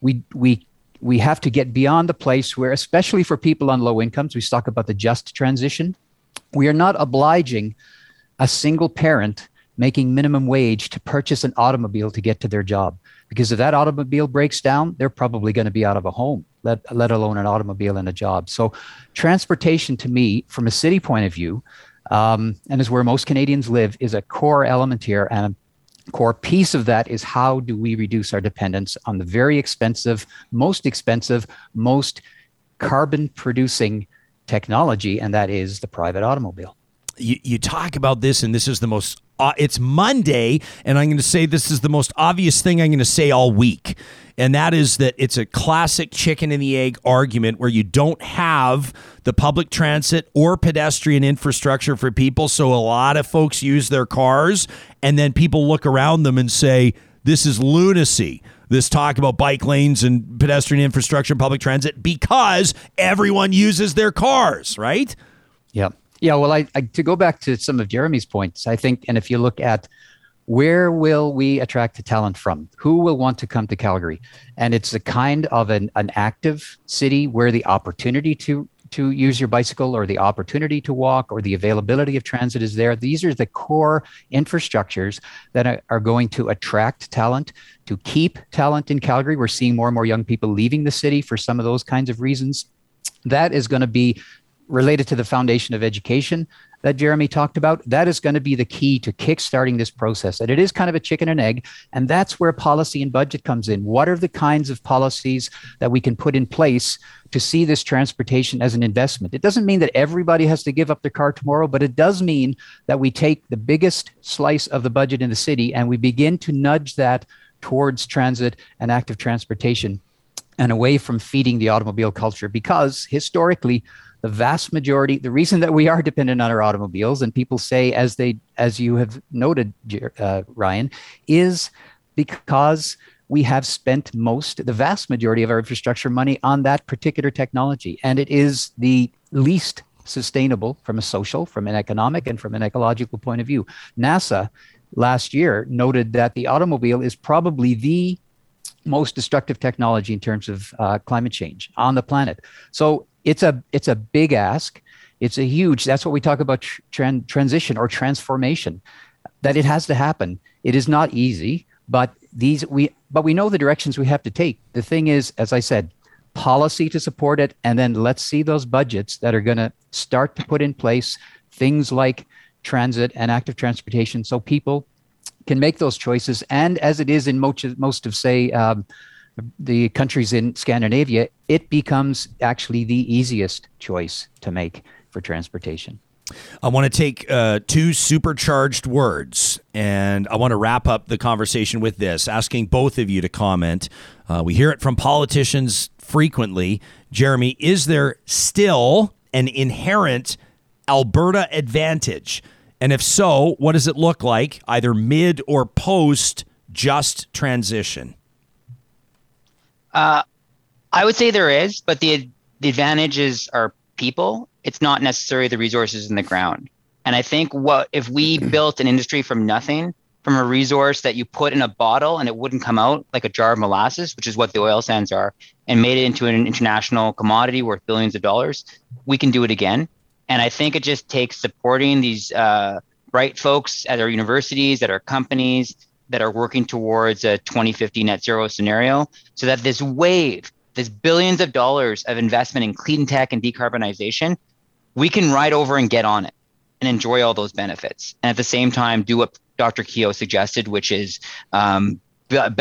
We we we have to get beyond the place where, especially for people on low incomes, we talk about the just transition. We are not obliging a single parent making minimum wage to purchase an automobile to get to their job because if that automobile breaks down, they're probably going to be out of a home, let, let alone an automobile and a job. So, transportation to me, from a city point of view, um, and is where most Canadians live, is a core element here. And a core piece of that is how do we reduce our dependence on the very expensive, most expensive, most carbon producing technology, and that is the private automobile. You, you talk about this, and this is the most uh, it's Monday, and I'm going to say this is the most obvious thing I'm going to say all week. And that is that it's a classic chicken and the egg argument where you don't have the public transit or pedestrian infrastructure for people. So a lot of folks use their cars, and then people look around them and say, This is lunacy. This talk about bike lanes and pedestrian infrastructure and public transit because everyone uses their cars, right? Yep. Yeah, well, I, I, to go back to some of Jeremy's points, I think, and if you look at where will we attract the talent from? Who will want to come to Calgary? And it's a kind of an, an active city where the opportunity to to use your bicycle or the opportunity to walk or the availability of transit is there. These are the core infrastructures that are, are going to attract talent, to keep talent in Calgary. We're seeing more and more young people leaving the city for some of those kinds of reasons. That is going to be related to the foundation of education that Jeremy talked about, that is going to be the key to kickstarting this process. And it is kind of a chicken and egg. And that's where policy and budget comes in. What are the kinds of policies that we can put in place to see this transportation as an investment? It doesn't mean that everybody has to give up their car tomorrow, but it does mean that we take the biggest slice of the budget in the city and we begin to nudge that towards transit and active transportation and away from feeding the automobile culture because historically the vast majority the reason that we are dependent on our automobiles and people say as they as you have noted uh, ryan is because we have spent most the vast majority of our infrastructure money on that particular technology. And it is the least sustainable from a social from an economic and from an ecological point of view. Nasa last year noted that the automobile is probably the most destructive technology in terms of uh, climate change on the planet. So it's a it's a big ask. It's a huge that's what we talk about tran- transition or transformation that it has to happen. It is not easy but these we but we know the directions we have to take. The thing is as i said policy to support it and then let's see those budgets that are going to start to put in place things like transit and active transportation so people can make those choices. And as it is in most of, most of say um, the countries in Scandinavia, it becomes actually the easiest choice to make for transportation. I want to take uh, two supercharged words and I want to wrap up the conversation with this, asking both of you to comment. Uh, we hear it from politicians frequently. Jeremy, is there still an inherent Alberta advantage? And if so, what does it look like, either mid or post just transition? Uh, I would say there is, but the the advantages are people. It's not necessarily the resources in the ground. And I think what if we built an industry from nothing, from a resource that you put in a bottle and it wouldn't come out like a jar of molasses, which is what the oil sands are, and made it into an international commodity worth billions of dollars, we can do it again. And I think it just takes supporting these uh, bright folks at our universities, at our companies that are working towards a 2050 net zero scenario, so that this wave, this billions of dollars of investment in clean tech and decarbonization, we can ride over and get on it and enjoy all those benefits. And at the same time, do what Dr. Keough suggested, which is um,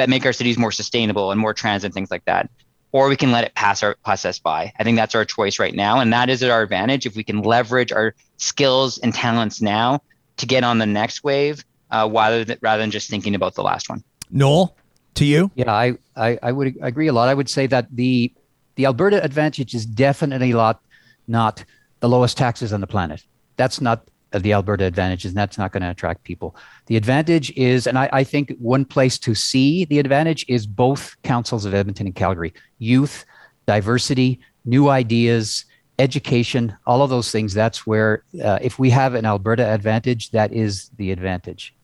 make our cities more sustainable and more transit, things like that. Or we can let it pass our pass us by. I think that's our choice right now, and that is at our advantage if we can leverage our skills and talents now to get on the next wave, uh, rather than rather than just thinking about the last one. Noel, to you? Yeah, I, I, I would agree a lot. I would say that the the Alberta advantage is definitely a lot not the lowest taxes on the planet. That's not the Alberta advantage, and that's not going to attract people. The advantage is, and I, I, think one place to see the advantage is both councils of Edmonton and Calgary youth, diversity, new ideas, education, all of those things. That's where, uh, if we have an Alberta advantage, that is the advantage.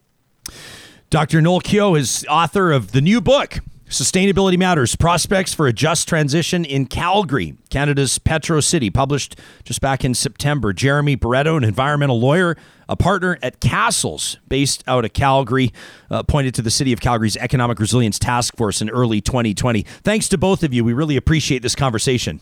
Dr. Noel Keough is author of the new book, Sustainability Matters Prospects for a Just Transition in Calgary, Canada's Petro City, published just back in September. Jeremy Barretto, an environmental lawyer, a partner at Cassels, based out of Calgary, uh, pointed to the City of Calgary's Economic Resilience Task Force in early 2020. Thanks to both of you. We really appreciate this conversation.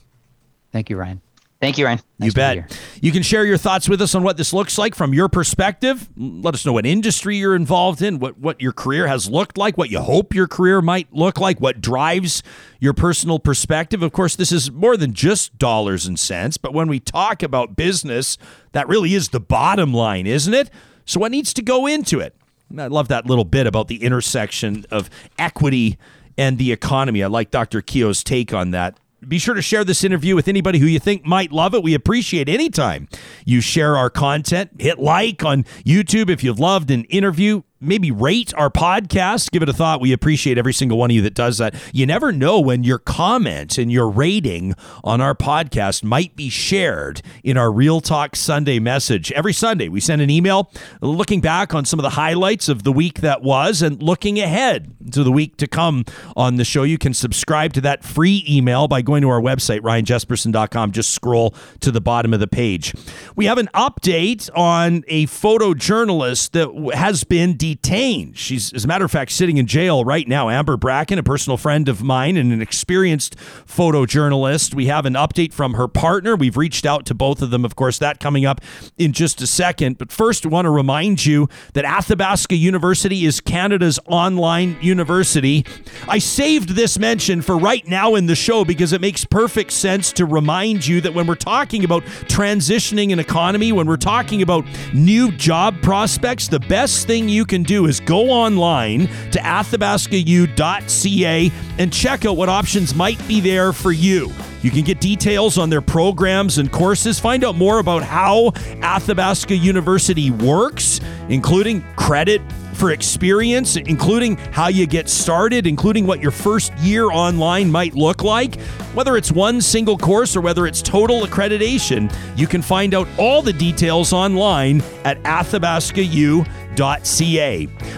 Thank you, Ryan. Thank you, Ryan. Nice you bet. You can share your thoughts with us on what this looks like from your perspective. Let us know what industry you're involved in, what, what your career has looked like, what you hope your career might look like, what drives your personal perspective. Of course, this is more than just dollars and cents, but when we talk about business, that really is the bottom line, isn't it? So, what needs to go into it? I love that little bit about the intersection of equity and the economy. I like Dr. Keough's take on that. Be sure to share this interview with anybody who you think might love it. We appreciate any time you share our content. Hit like on YouTube if you've loved an interview maybe rate our podcast. Give it a thought. We appreciate every single one of you that does that. You never know when your comment and your rating on our podcast might be shared in our Real Talk Sunday message. Every Sunday, we send an email looking back on some of the highlights of the week that was and looking ahead to the week to come on the show. You can subscribe to that free email by going to our website, ryanjesperson.com. Just scroll to the bottom of the page. We have an update on a photojournalist that has been de- detained. She's, as a matter of fact, sitting in jail right now. Amber Bracken, a personal friend of mine and an experienced photojournalist. We have an update from her partner. We've reached out to both of them, of course, that coming up in just a second. But first, I want to remind you that Athabasca University is Canada's online university. I saved this mention for right now in the show because it makes perfect sense to remind you that when we're talking about transitioning an economy, when we're talking about new job prospects, the best thing you can can do is go online to athabascau.ca and check out what options might be there for you. You can get details on their programs and courses, find out more about how Athabasca University works, including credit for experience, including how you get started, including what your first year online might look like. Whether it's one single course or whether it's total accreditation, you can find out all the details online at athabascau.ca.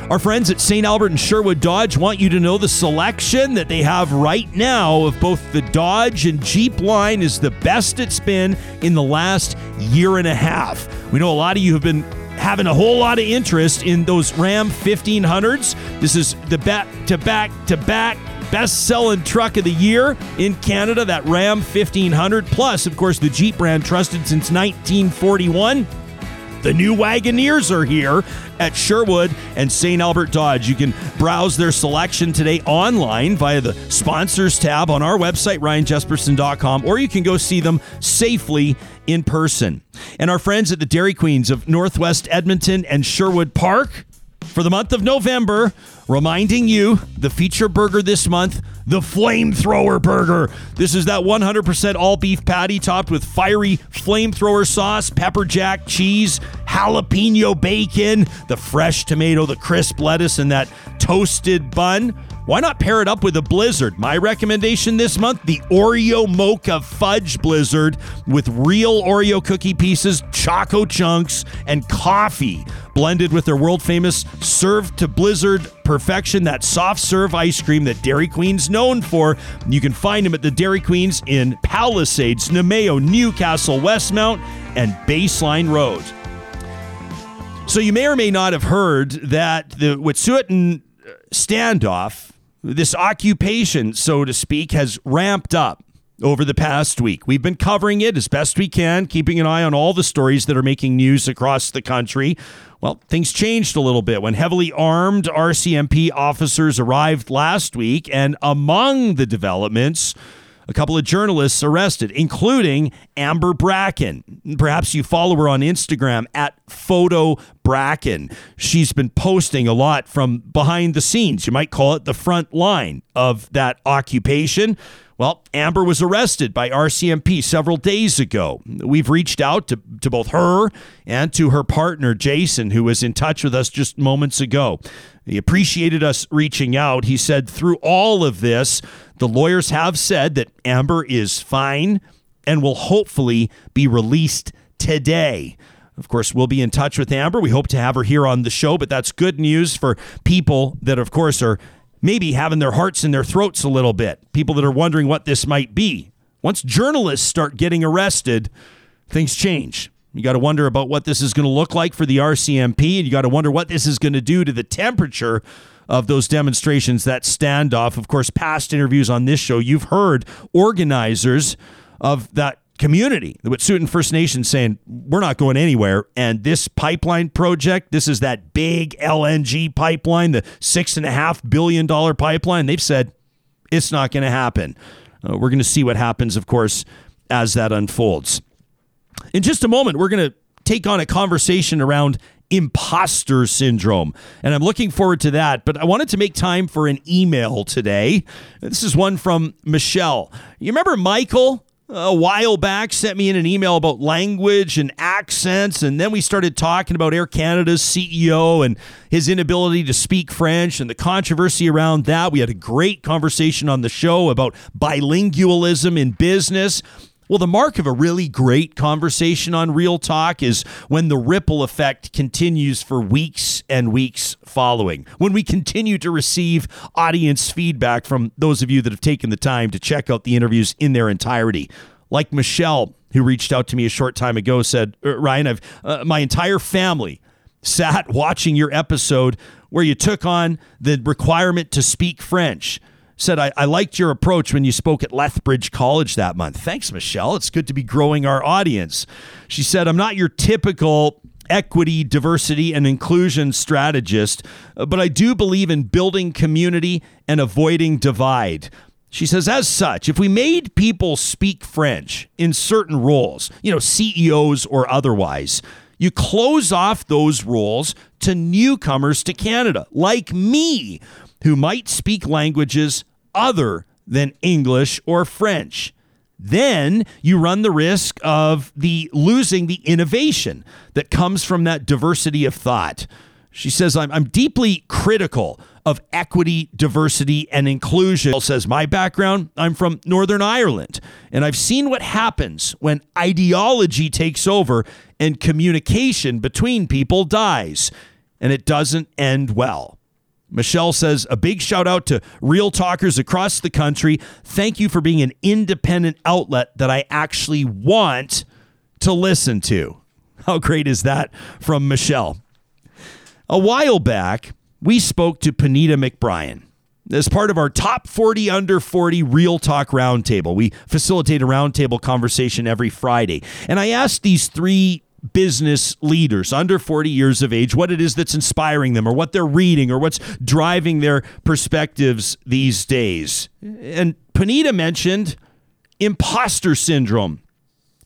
Our friends at St. Albert and Sherwood Dodge want you to know the selection that they have right now of both the Dodge and Jeep line is the best it's been in the last year and a half. We know a lot of you have been having a whole lot of interest in those Ram 1500s. This is the back to back to back best selling truck of the year in Canada, that Ram 1500. Plus, of course, the Jeep brand trusted since 1941. The new Wagoneers are here at Sherwood and St. Albert Dodge. You can browse their selection today online via the sponsors tab on our website, ryanjesperson.com, or you can go see them safely in person. And our friends at the Dairy Queens of Northwest Edmonton and Sherwood Park for the month of November, reminding you the feature burger this month, the Flamethrower Burger. This is that 100% all beef patty topped with fiery flamethrower sauce, pepper jack cheese, jalapeno bacon, the fresh tomato, the crisp lettuce, and that toasted bun. Why not pair it up with a blizzard? My recommendation this month the Oreo Mocha Fudge Blizzard with real Oreo cookie pieces, choco chunks, and coffee blended with their world famous served to blizzard perfection, that soft serve ice cream that Dairy Queen's known for. You can find them at the Dairy Queens in Palisades, Namao, Newcastle, Westmount, and Baseline Road. So you may or may not have heard that the Wet'suwet'en uh, standoff, this occupation, so to speak, has ramped up over the past week. We've been covering it as best we can, keeping an eye on all the stories that are making news across the country. Well, things changed a little bit when heavily armed RCMP officers arrived last week, and among the developments, a couple of journalists arrested, including Amber Bracken. Perhaps you follow her on Instagram at Photo Bracken. She's been posting a lot from behind the scenes. You might call it the front line of that occupation. Well, Amber was arrested by RCMP several days ago. We've reached out to, to both her and to her partner, Jason, who was in touch with us just moments ago. He appreciated us reaching out. He said, through all of this, the lawyers have said that Amber is fine and will hopefully be released today. Of course, we'll be in touch with Amber. We hope to have her here on the show, but that's good news for people that, of course, are maybe having their hearts in their throats a little bit. People that are wondering what this might be. Once journalists start getting arrested, things change. You got to wonder about what this is going to look like for the RCMP, and you got to wonder what this is going to do to the temperature of those demonstrations, that standoff. Of course, past interviews on this show, you've heard organizers of that community, the Wet'suwet'en First Nation, saying, We're not going anywhere. And this pipeline project, this is that big LNG pipeline, the $6.5 billion pipeline. They've said it's not going to happen. Uh, we're going to see what happens, of course, as that unfolds. In just a moment, we're going to take on a conversation around imposter syndrome. And I'm looking forward to that. But I wanted to make time for an email today. This is one from Michelle. You remember Michael? A while back, sent me in an email about language and accents, and then we started talking about Air Canada's CEO and his inability to speak French and the controversy around that. We had a great conversation on the show about bilingualism in business. Well, the mark of a really great conversation on Real Talk is when the ripple effect continues for weeks and weeks following. When we continue to receive audience feedback from those of you that have taken the time to check out the interviews in their entirety. Like Michelle, who reached out to me a short time ago, said, "Uh, Ryan, I've uh, my entire family sat watching your episode where you took on the requirement to speak French said, I, I, liked your approach when you spoke at Lethbridge College that month. Thanks, Michelle. It's good to be growing our audience. She said, I'm not your typical equity, diversity, and inclusion strategist, uh, but I do believe in building community and avoiding divide. She says, as such, if we made people speak French in certain roles, you know, CEOs or otherwise, you close off those roles to newcomers to Canada, like me, who might speak languages other than English or French. Then you run the risk of the losing the innovation that comes from that diversity of thought. She says, I'm, I'm deeply critical of equity, diversity, and inclusion. Says, my background, I'm from Northern Ireland, and I've seen what happens when ideology takes over and communication between people dies, and it doesn't end well. Michelle says, a big shout out to real talkers across the country. Thank you for being an independent outlet that I actually want to listen to. How great is that from Michelle? A while back, we spoke to Puneeta McBryan. As part of our top 40 under 40 Real Talk Roundtable, we facilitate a roundtable conversation every Friday. And I asked these three business leaders under 40 years of age, what it is that's inspiring them, or what they're reading, or what's driving their perspectives these days. And Puneeta mentioned imposter syndrome.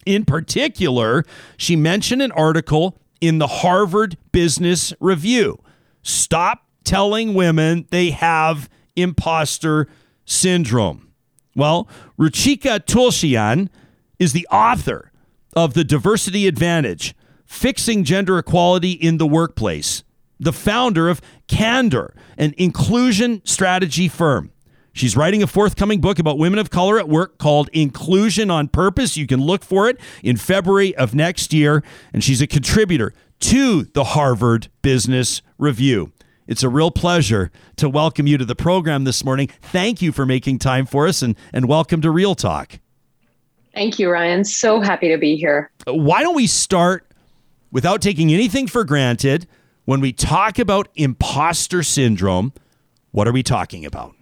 In particular, she mentioned an article in the Harvard Business Review. Stop telling women they have imposter syndrome. Well, Ruchika Tulshyan is the author of The Diversity Advantage Fixing Gender Equality in the Workplace, the founder of Candor, an inclusion strategy firm. She's writing a forthcoming book about women of color at work called Inclusion on Purpose. You can look for it in February of next year. And she's a contributor to the Harvard Business Review. It's a real pleasure to welcome you to the program this morning. Thank you for making time for us and, and welcome to Real Talk. Thank you, Ryan. So happy to be here. Why don't we start without taking anything for granted? When we talk about imposter syndrome, what are we talking about?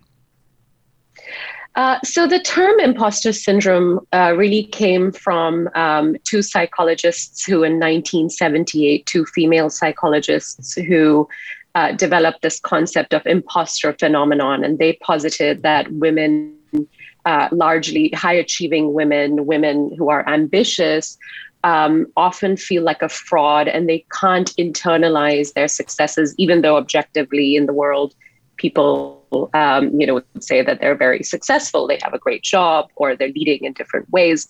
Uh, so the term imposter syndrome uh, really came from um, two psychologists who, in 1978, two female psychologists who uh, developed this concept of imposter phenomenon, and they posited that women, uh, largely high achieving women, women who are ambitious, um, often feel like a fraud and they can't internalize their successes, even though objectively in the world people um, you know say that they're very successful they have a great job or they're leading in different ways.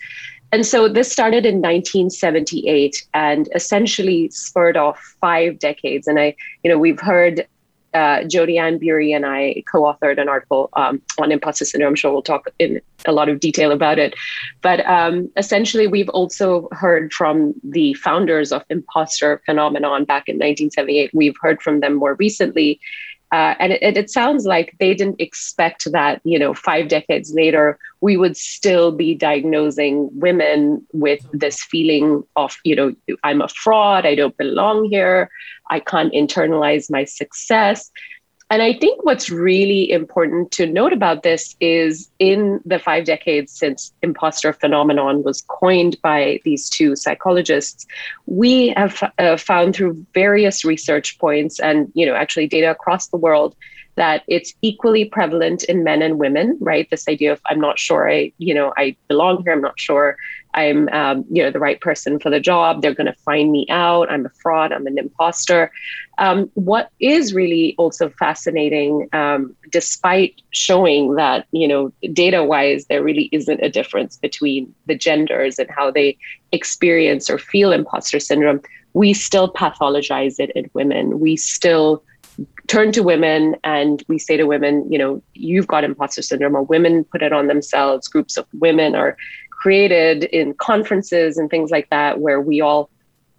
And so this started in 1978 and essentially spurred off five decades. And i you know we've heard uh, Jodi Ann Burey and I co-authored an article um, on imposter syndrome. I'm sure we'll talk in a lot of detail about it. But um, essentially, we've also heard from the founders of imposter phenomenon back in 1978. We've heard from them more recently, uh, and it, it, sounds like they didn't expect that, you know, five decades later, we would still be diagnosing women with this feeling of, you know, I'm a fraud, I don't belong here, I can't internalize my success. And I think what's really important to note about this is in the five decades since imposter phenomenon was coined by these two psychologists, we have uh, found through various research points and you know actually data across the world that it's equally prevalent in men and women, right? This idea of I'm not sure I, you know, I belong here. I'm not sure I'm, um, you know, the right person for the job. They're going to find me out. I'm a fraud. I'm an imposter. Um, what is really also fascinating, um, despite showing that, you know, data wise, there really isn't a difference between the genders and how they experience or feel imposter syndrome, we still pathologize it in women. We still turn to women and we say to women, you know, you've got imposter syndrome, or women put it on themselves. Groups of women are created in conferences and things like that, where we all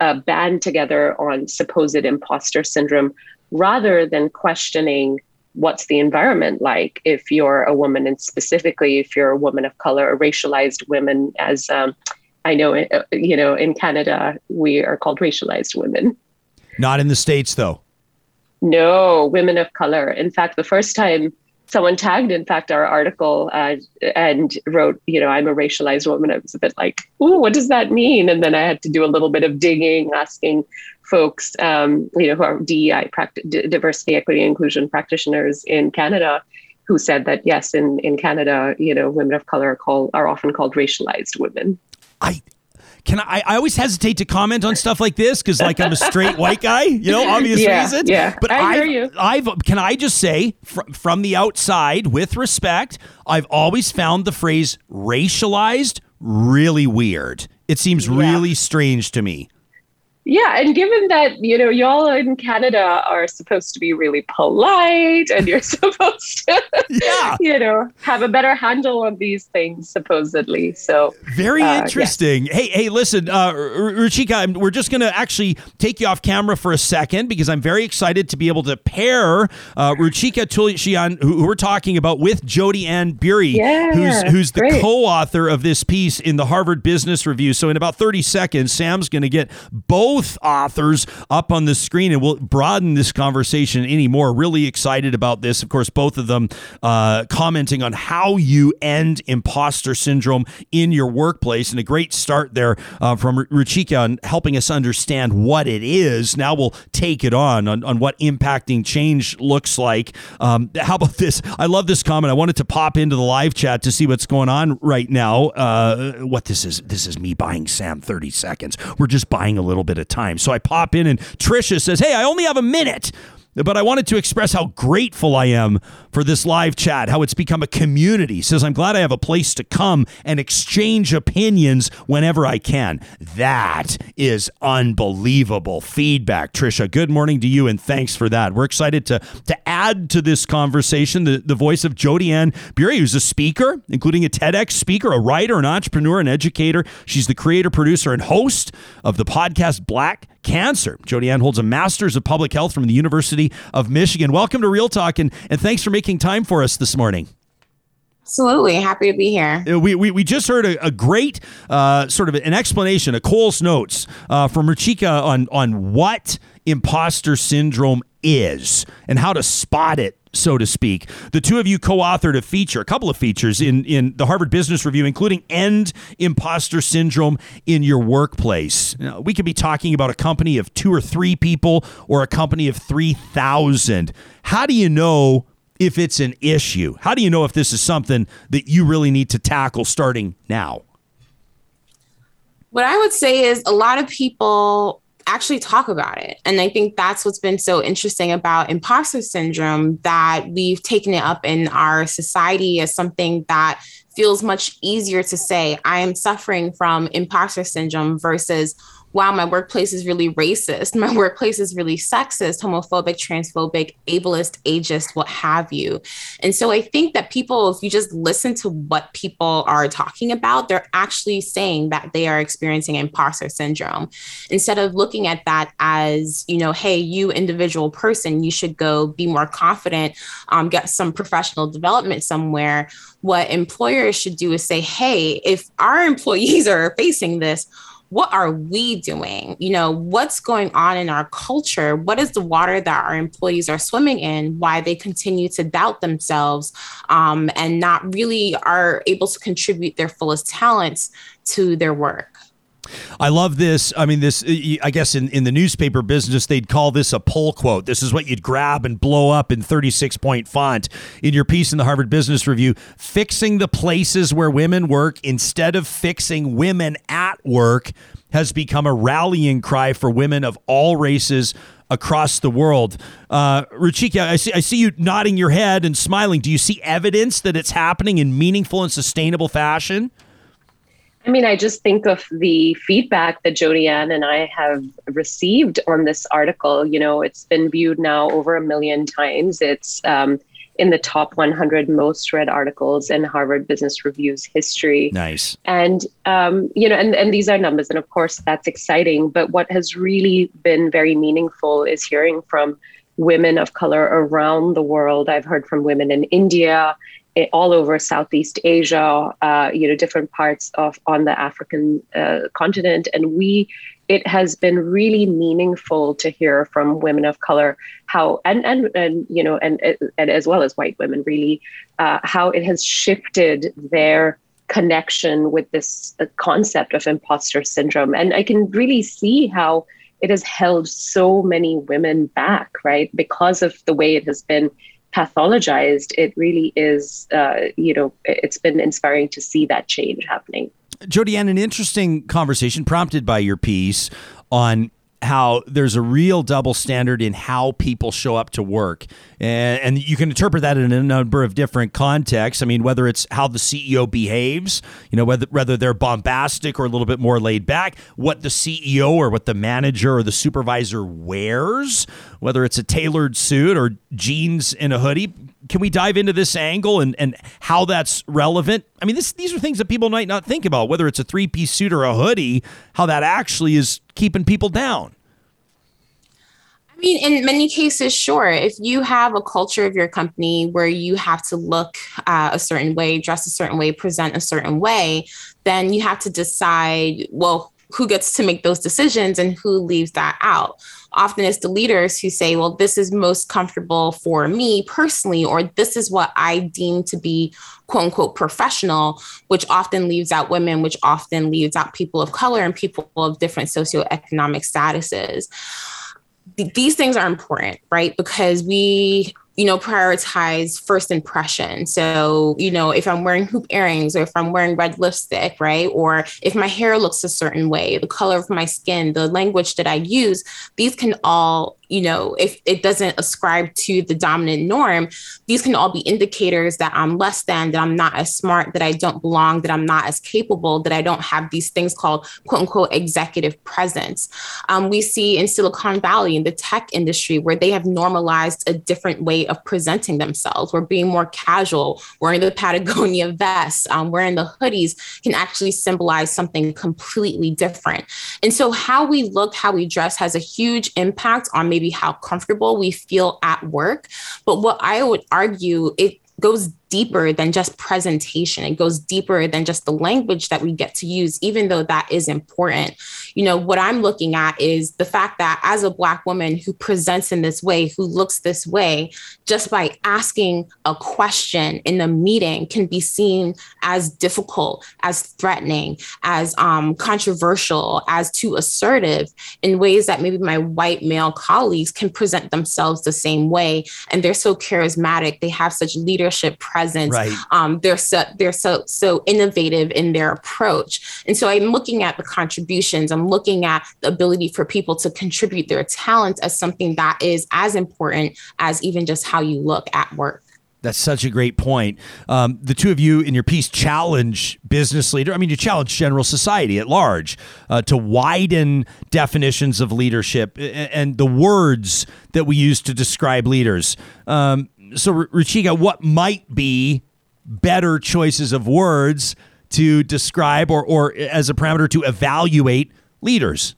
uh, band together on supposed imposter syndrome rather than questioning what's the environment like. If you're a woman and specifically if you're a woman of color or racialized women as um, i know uh, you know in canada we are called racialized women. Not in the states though. No women of color. In fact the first time someone tagged in fact our article uh, and wrote you know i'm a racialized woman. I was a bit like oh what does that mean? And then i had to do a little bit of digging asking folks um, you know who are dei practi- diversity equity inclusion practitioners in canada who said that yes in in canada you know women of color are called are often called racialized women. I can I? I always hesitate to comment on stuff like this because, like, I'm a straight white guy. You know, obvious yeah, reasons. Yeah, but I hear you. I've can I just say fr- from the outside, with respect, I've always found the phrase racialized really weird. It seems Yeah. really strange to me. Yeah, and given that you know y'all in Canada are supposed to be really polite, and you're supposed to, Yeah. you know, have a better handle on these things, supposedly. So Very Uh, yeah. interesting. Hey, hey, listen, uh, Ruchika, we're just going to actually take you off camera for a second because I'm very excited to be able to pair uh, Ruchika Tulshyan, who, who we're talking about, with Jodi Ann Burey, Yeah, who's who's the great. co-author of this piece in the Harvard Business Review. So in about 30 seconds, Sam's going to get both both authors up on the screen, and we'll broaden this conversation anymore. Really excited about this. Of course, both of them uh, commenting on how you end imposter syndrome in your workplace, and a great start there uh, from Ruchika on helping us understand what it is. Now we'll take it on on, on what impacting change looks like. Um, how about this? I love this comment. I wanted to pop into the live chat to see what's going on right now. Uh, what this is? This is me buying Sam 30 seconds. We're just buying a little bit of time. So I pop in and Trisha says, Hey, I only have a minute. But I wanted to express how grateful I am for this live chat, how it's become a community. Says, I'm glad I have a place to come and exchange opinions whenever I can. That is unbelievable feedback. Trisha, good morning to you and thanks for that. We're excited to, to add to this conversation the, the voice of Jodi Ann Burey, who's a speaker, including a TEDx speaker, a writer, an entrepreneur, an educator. She's the creator, producer, and host of the podcast Black Cancer. Jodi Ann holds a master's of public health from the University University of Michigan. Welcome to Real Talk, and, and thanks for making time for us this morning. Absolutely. Happy to be here. Uh, we, we, we just heard a, a great uh, sort of an explanation, a Cole's Notes uh, from Ruchika on, on what imposter syndrome is and how to spot it so to speak. The two of you co-authored a feature, a couple of features in in the Harvard Business Review, including "End Imposter Syndrome in Your Workplace." Now, we could be talking about a company of two or three people or a company of three thousand. How do you know? If it's an issue, how do you know if this is something that you really need to tackle starting now? What I would say is a lot of people actually talk about it. And I think that's what's been so interesting about imposter syndrome that we've taken it up in our society as something that feels much easier to say, I am suffering from imposter syndrome versus wow, my workplace is really racist. My workplace is really sexist, homophobic, transphobic, ableist, ageist, what have you. And so I think that people, if you just listen to what people are talking about, they're actually saying that they are experiencing imposter syndrome. Instead of looking at that as, you know, hey, you individual person, you should go be more confident, um, get some professional development somewhere. What employers should do is say, hey, if our employees are facing this, what are we doing? You know, what's going on in our culture? What is the water that our employees are swimming in? Why they continue to doubt themselves um, and not really are able to contribute their fullest talents to their work? I love this. I mean, this, I guess in, in the newspaper business, they'd call this a pull quote. This is what you'd grab and blow up in 36 point font in your piece in the Harvard Business Review. Fixing the places where women work instead of fixing women at work has become a rallying cry for women of all races across the world. Uh, Ruchika, I see, I see you nodding your head and smiling. Do you see evidence that it's happening in meaningful and sustainable fashion? I mean, I just think of the feedback that Jodi Ann and I have received on this article. You know, it's been viewed now over a million times. It's um, in the top 100 most read articles in Harvard Business Review's history. Nice. And, um, you know, and, and these are numbers. And of course, that's exciting. But what has really been very meaningful is hearing from women of color around the world. I've heard from women in India, all over Southeast Asia, uh, you know, different parts of on the African uh, continent, and we. It has been really meaningful to hear from women of color how, and and and you know, and and as well as white women, really, uh, how it has shifted their connection with this uh, concept of imposter syndrome, and I can really see how it has held so many women back, right, because of the way it has been pathologized, it really is, uh, you know, it's been inspiring to see that change happening. Jodi Ann, an interesting conversation prompted by your piece on how there's a real double standard in how people show up to work. And, and, you can interpret that in a number of different contexts. I mean, whether it's how the CEO behaves, you know, whether, whether they're bombastic or a little bit more laid back, what the CEO or what the manager or the supervisor wears, whether it's a tailored suit or jeans and a hoodie. Can we dive into this angle and, and how that's relevant? I mean, this, these are things that people might not think about, whether it's a three piece suit or a hoodie, how that actually is keeping people down. I mean, in many cases, sure. If you have a culture of your company where you have to look uh, a certain way, dress a certain way, present a certain way, then you have to decide well, who gets to make those decisions and who leaves that out often it's the leaders who say well this is most comfortable for me personally or this is what i deem to be quote unquote professional which often leaves out women which often leaves out people of color and people of different socioeconomic statuses. These things are important right? Because we you know, prioritize first impression. So, you know, if I'm wearing hoop earrings or if I'm wearing red lipstick, right? Or if my hair looks a certain way, the color of my skin, the language that I use, these can all you know, if it doesn't ascribe to the dominant norm, these can all be indicators that I'm less than, that I'm not as smart, that I don't belong, that I'm not as capable, that I don't have these things called quote unquote executive presence. Um, we see in Silicon Valley, in the tech industry, where they have normalized a different way of presenting themselves. We're being more casual, wearing the Patagonia vests, um, wearing the hoodies can actually symbolize something completely different. And so, how we look, how we dress has a huge impact on maybe how comfortable we feel at work. But what I would argue, it goes deeper than just presentation. It goes deeper than just the language that we get to use, even though that is important. You know, what I'm looking at is the fact that as a Black woman who presents in this way, who looks this way, just by asking a question in the meeting can be seen as difficult, as threatening, as um, controversial, as too assertive in ways that maybe my white male colleagues can present themselves the same way. And they're so charismatic, they have such leadership presence presence. Right. Um, they're so they're so so innovative in their approach. And so I'm looking at the contributions. I'm looking at the ability for people to contribute their talents as something that is as important as even just how you look at work. That's such a great point. Um, the two of you in your piece challenge business leader. I mean, you challenge general society at large uh, to widen definitions of leadership and, the words that we use to describe leaders. Um, so, Ruchika, what might be better choices of words to describe or, or as a parameter to evaluate leaders?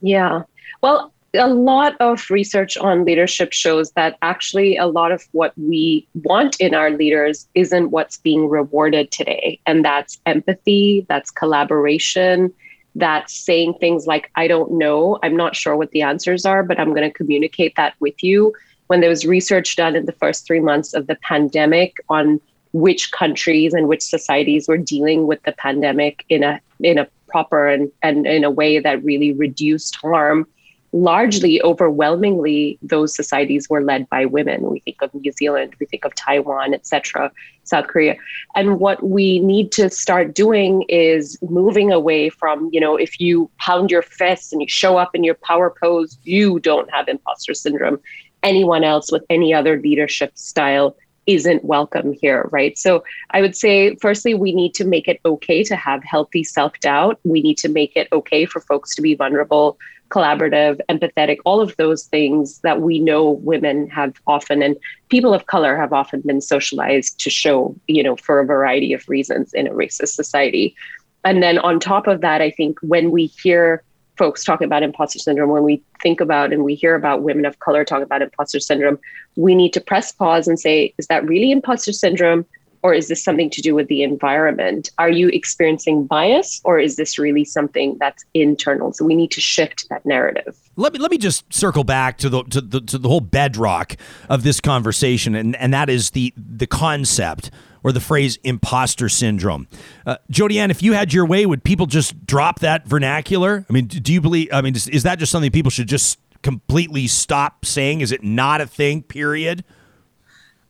Yeah. Well, a lot of research on leadership shows that actually a lot of what we want in our leaders isn't what's being rewarded today. And that's empathy, that's collaboration, that's saying things like, I don't know, I'm not sure what the answers are, but I'm going to communicate that with you when there was research done in the first three months of the pandemic on which countries and which societies were dealing with the pandemic in a in a proper and, and in a way that really reduced harm largely overwhelmingly those societies were led by women. We think of new zealand we think of taiwan etc south korea. And what we need to start doing is moving away from you know if you pound your fists and you show up in your power pose you don't have imposter syndrome. Anyone else with any other leadership style isn't welcome here, right? So I would say, firstly, we need to make it okay to have healthy self doubt. We need to make it okay for folks to be vulnerable, collaborative, empathetic, all of those things that we know women have often and people of color have often been socialized to show, you know, for a variety of reasons in a racist society. And then on top of that, I think when we hear folks talking about imposter syndrome, when we think about and we hear about women of color talk about imposter syndrome, we need to press pause and say, is that really imposter syndrome? Or is this something to do with the environment? Are you experiencing bias or is this really something that's internal? So we need to shift that narrative. Let me let me just circle back to the to the, to the whole bedrock of this conversation, and, and that is the the concept or the phrase imposter syndrome. Uh, Jodi Ann, if you had your way, would people just drop that vernacular? I mean, do you believe? I mean, is that just something people should just completely stop saying? Is it not a thing? Period.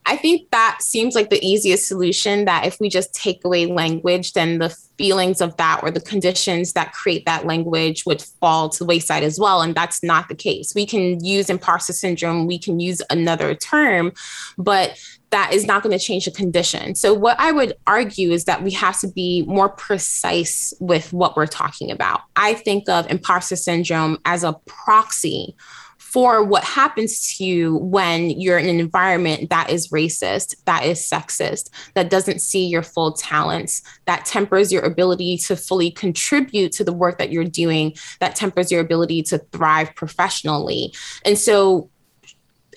I think that seems like the easiest solution that if we just take away language, then the feelings of that or the conditions that create that language would fall to the wayside as well. And that's not the case. We can use imposter syndrome, we can use another term, but that is not going to change the condition. So, what I would argue is that we have to be more precise with what we're talking about. I think of imposter syndrome as a proxy for what happens to you when you're in an environment that is racist, that is sexist, that doesn't see your full talents, that tempers your ability to fully contribute to the work that you're doing, that tempers your ability to thrive professionally. And so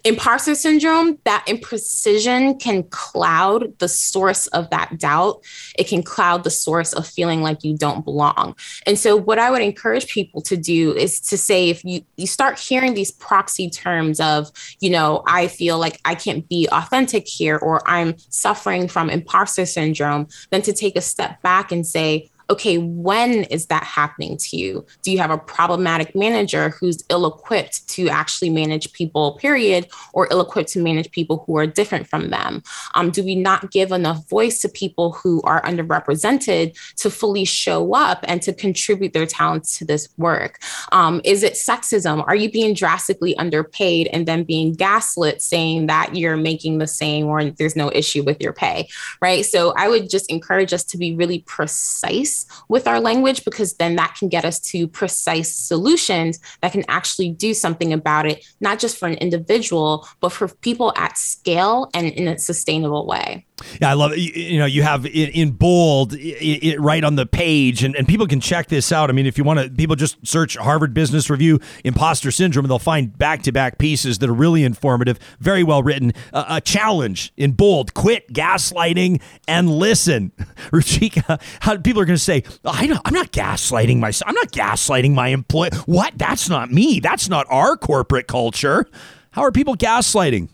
imposter syndrome, that imprecision can cloud the source of that doubt. It can cloud the source of feeling like you don't belong. And so, what I would encourage people to do is to say, if you, you start hearing these proxy terms of, you know, I feel like I can't be authentic here, or I'm suffering from imposter syndrome, then to take a step back and say, okay, when is that happening to you? Do you have a problematic manager who's ill equipped to actually manage people, period, or ill equipped to manage people who are different from them? Um, do we not give enough voice to people who are underrepresented to fully show up and to contribute their talents to this work? Um, is it sexism? Are you being drastically underpaid and then being gaslit saying that you're making the same or there's no issue with your pay? Right. So I would just encourage us to be really precise with our language because then that can get us to precise solutions that can actually do something about it, not just for an individual, but for people at scale and in a sustainable way. Yeah, I love it. You know, you have in bold it, right on the page, and, and people can check this out. I mean, if you want to, people just search Harvard Business Review imposter syndrome, and they'll find back to back pieces that are really informative, very well written. Uh, a challenge in bold quit gaslighting and listen. Ruchika, how people are going to say, I I'm not gaslighting myself. I'm not gaslighting my employee. What? That's not me. That's not our corporate culture. How are people gaslighting?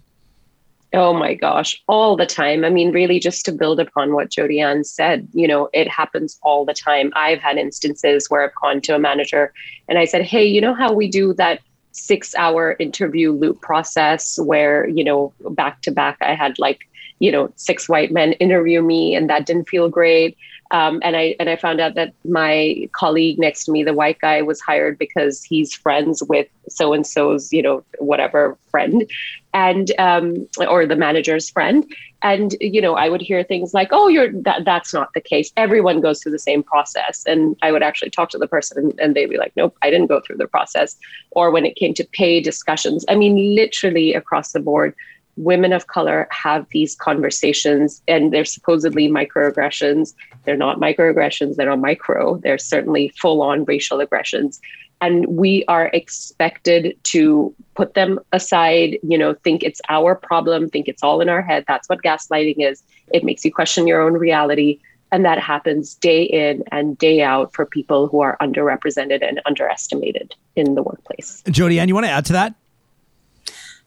Oh my gosh, all the time. I mean, really, just to build upon what Jodi Ann said, you know, it happens all the time. I've had instances where I've gone to a manager and I said, Hey, you know how we do that six hour interview loop process where, you know, back to back, I had like, you know, six white men interview me and that didn't feel great. Um, and I and I found out that my colleague next to me, the white guy, was hired because he's friends with so and so's, you know, whatever friend, and um, or the manager's friend. And you know, I would hear things like, "Oh, you're that, that's not the case. Everyone goes through the same process." And I would actually talk to the person, and, and they'd be like, "Nope, I didn't go through the process." Or when it came to pay discussions, I mean, literally across the board, women of color have these conversations and they're supposedly microaggressions. They're not microaggressions, they're not micro, they're certainly full on racial aggressions. And we are expected to put them aside, you know, think it's our problem, think it's all in our head. That's what gaslighting is. It makes you question your own reality. And that happens day in and day out for people who are underrepresented and underestimated in the workplace. Jodi Ann, you want to add to that?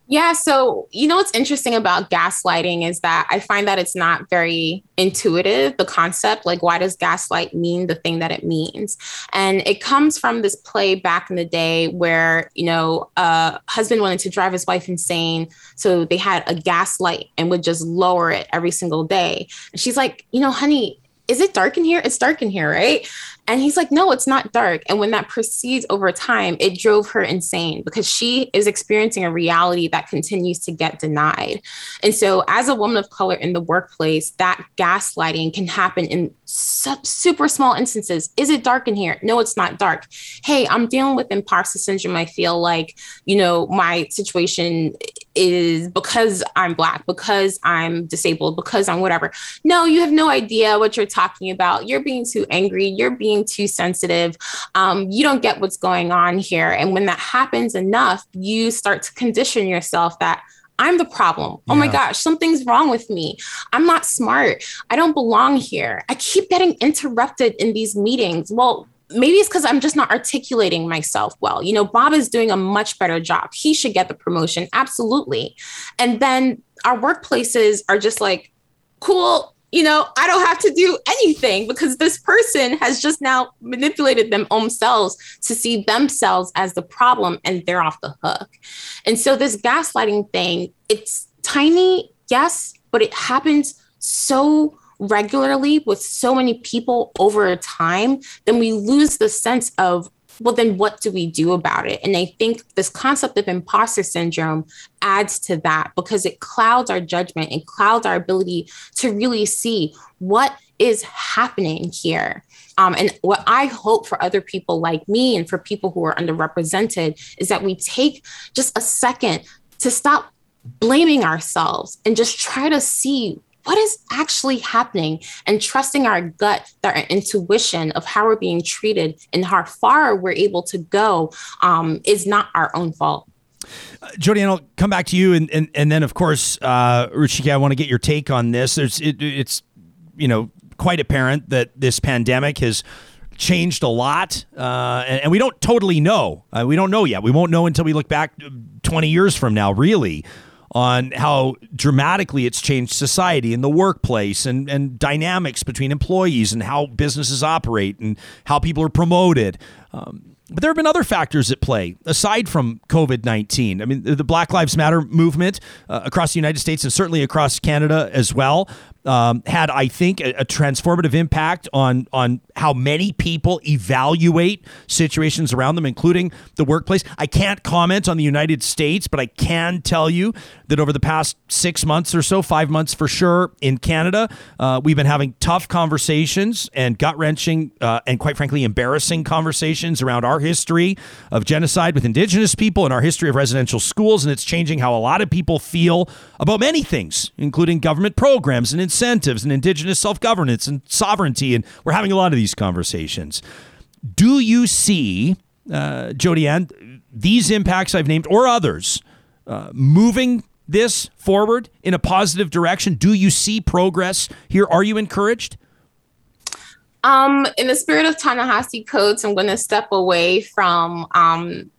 Yeah. So, you know, what's interesting about gaslighting is that I find that it's not very intuitive, the concept. Like, why does gaslight mean the thing that it means? And it comes from this play back in the day where, you know, a husband wanted to drive his wife insane. So they had a gaslight and would just lower it every single day. And she's like, you know, honey, is it dark in here? It's dark in here, right? And he's like, no, it's not dark. And when that proceeds over time, it drove her insane because she is experiencing a reality that continues to get denied. And so, as a woman of color in the workplace, that gaslighting can happen in super small instances. Is it dark in here? No, it's not dark. Hey, I'm dealing with imposter syndrome. I feel like, you know, my situation is because I'm Black, because I'm disabled, because I'm whatever. No, you have no idea what you're talking about. You're being too angry. You're being too sensitive. Um, you don't get what's going on here. And when that happens enough, you start to condition yourself that I'm the problem. Oh my gosh, something's wrong with me. I'm not smart. I don't belong here. I keep getting interrupted in these meetings. Well, maybe it's because I'm just not articulating myself well. You know, Bob is doing a much better job. He should get the promotion. Absolutely. And then our workplaces are just like, cool, you know, I don't have to do anything because this person has just now manipulated them themselves to see themselves as the problem and they're off the hook. And so this gaslighting thing, it's tiny, yes, but it happens so regularly with so many people over time, then we lose the sense of well, then what do we do about it? And I think this concept of imposter syndrome adds to that because it clouds our judgment and clouds our ability to really see what is happening here. Um, and what I hope for other people like me and for people who are underrepresented is that we take just a second to stop blaming ourselves and just try to see what is actually happening and trusting our gut, our intuition of how we're being treated and how far we're able to go um, is not our own fault. Jodi, I'll come back to you, and and, and then of course, uh, Ruchika, I want to get your take on this. There's it, it's you know quite apparent that this pandemic has changed a lot, uh, and, and, we don't totally know. Uh, we don't know yet. We won't know until we look back 20 years from now, really, on how dramatically it's changed society and the workplace and, and dynamics between employees and how businesses operate and how people are promoted. Um, but there have been other factors at play aside from COVID 19. I mean, the Black Lives Matter movement uh, across the United States and certainly across Canada as well um, had, I think, a, a, transformative impact on on how many people evaluate situations around them, including the workplace. I can't comment on the United States, but I can tell you that over the past six months or so, five months for sure, in Canada, uh, we've been having tough conversations and gut wrenching uh, and, quite frankly, embarrassing conversations around our history of genocide with Indigenous people and our history of residential schools, and it's changing how a lot of people feel about many things, including government programs and incentives and indigenous self governance and sovereignty. And we're having a lot of these conversations. Do you see, uh, Jodi Ann, these impacts I've named or others uh, moving this forward in a positive direction? Do you see progress here? Are you encouraged? Um, in the spirit of Ta-Nehisi I'm going to step away from, um,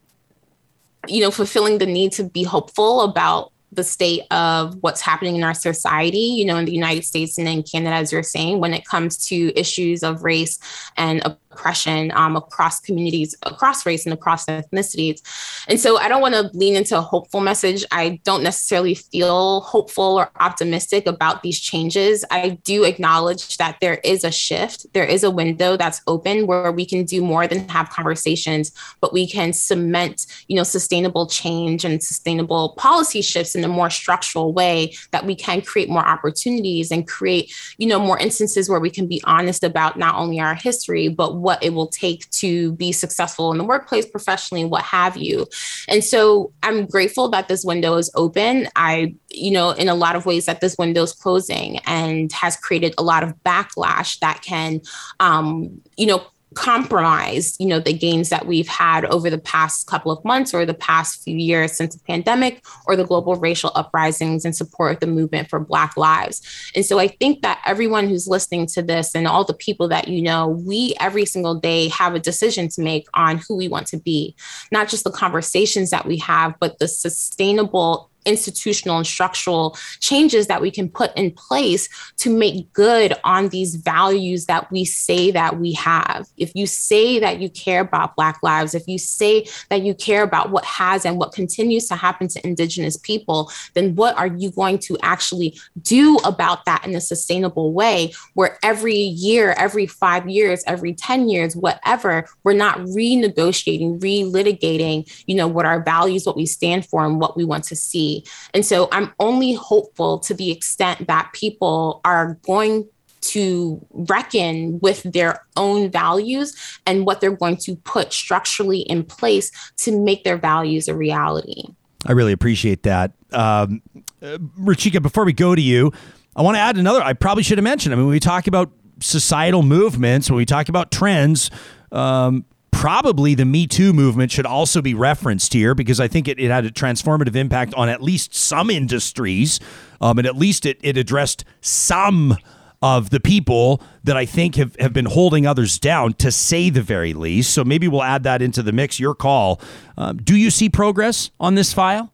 you know, fulfilling the need to be hopeful about the state of what's happening in our society, you know, in the United States and in Canada, as you're saying, when it comes to issues of race and oppression um, across communities, across race and across ethnicities. And so I don't want to lean into a hopeful message. I don't necessarily feel hopeful or optimistic about these changes. I do acknowledge that there is a shift, there is a window that's open where we can do more than have conversations, but we can cement, you know, sustainable change and sustainable policy shifts in a more structural way that we can create more opportunities and create, you know, more instances where we can be honest about not only our history, but what it will take to be successful in the workplace, professionally, what have you. And so I'm grateful that this window is open. I, you know, in a lot of ways that this window is closing and has created a lot of backlash that can, um, you know, compromise you know the gains that we've had over the past couple of months or the past few years since the pandemic or the global racial uprisings in support of the movement for black lives. And so i think that everyone who's listening to this and all the people that you know we every single day have a decision to make on who we want to be. Not just the conversations that we have but the sustainable institutional and structural changes that we can put in place to make good on these values that we say that we have. If you say that you care about Black lives, if you say that you care about what has and what continues to happen to Indigenous people, then what are you going to actually do about that in a sustainable way where every year, every five years, every 10 years, whatever, we're not renegotiating, relitigating, you know, what our values, what we stand for, and what we want to see and so I'm only hopeful to the extent that people are going to reckon with their own values and what they're going to put structurally in place to make their values a reality. I really appreciate that. Um, uh, Ruchika, before we go to you, I want to add another. I probably should have mentioned. I mean, when we talk about societal movements, when we talk about trends, um, probably the Me Too movement should also be referenced here because I think it, it had a transformative impact on at least some industries. Um, and at least it, it addressed some of the people that I think have, have been holding others down, to say the very least. So maybe we'll add that into the mix. Your call. Um, do you see progress on this file?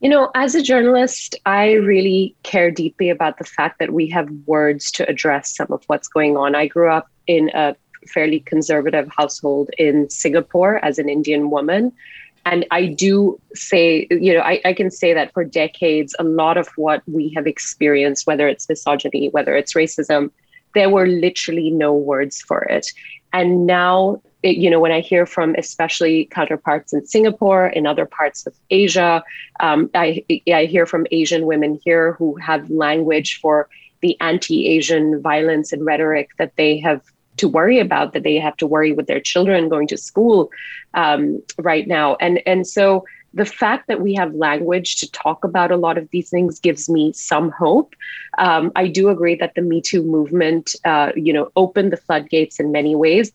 You know, as a journalist, I really care deeply about the fact that we have words to address some of what's going on. I grew up in a fairly conservative household in Singapore as an Indian woman. And I do say, you know, I, I can say that for decades, a lot of what we have experienced, whether it's misogyny, whether it's racism, there were literally no words for it. And now, it, you know, when I hear from especially counterparts in Singapore, in other parts of Asia, um, I, I hear from Asian women here who have language for the anti Asian violence and rhetoric that they have to worry about that they have to worry with their children going to school um, right now and and so the fact that we have language to talk about a lot of these things gives me some hope. Um, I do agree that the Me Too movement, uh, you know, opened the floodgates in many ways.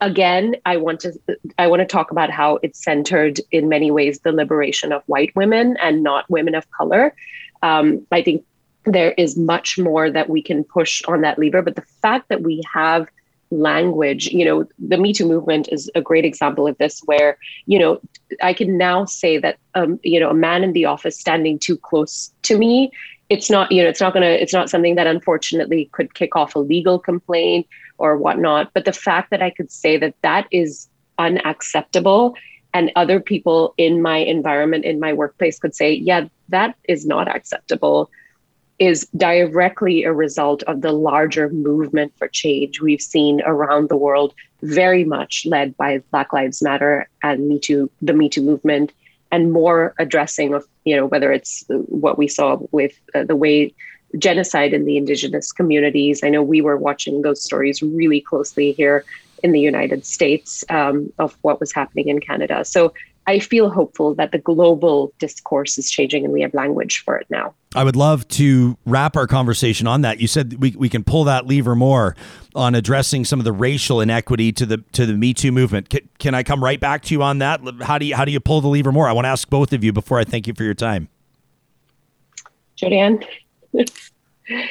again, I want to I want to talk about how it's centered in many ways the liberation of white women and not women of color. Um, I think there is much more that we can push on that lever, but the fact that we have language, you know, the Me Too movement is a great example of this, where you know I can now say that um, you know a man in the office standing too close to me it's not you know it's not gonna it's not something that unfortunately could kick off a legal complaint or whatnot. But the fact that i could say that that is unacceptable and other people in my environment in my workplace could say yeah that is not acceptable is directly a result of the larger movement for change we've seen around the world very much led by black lives matter and me too the me too movement and more addressing of you know whether it's what we saw with uh, the way genocide in the indigenous communities. I know we were watching those stories really closely here in the United States um, of what was happening in Canada. So I feel hopeful that the global discourse is changing and we have language for it now. I would love to wrap our conversation on that. You said we, we can pull that lever more on addressing some of the racial inequity to the to the Me Too movement. Can, can I come right back to you on that? How do you how do you pull the lever more? I want to ask both of you before I thank you for your time. Jodi Ann.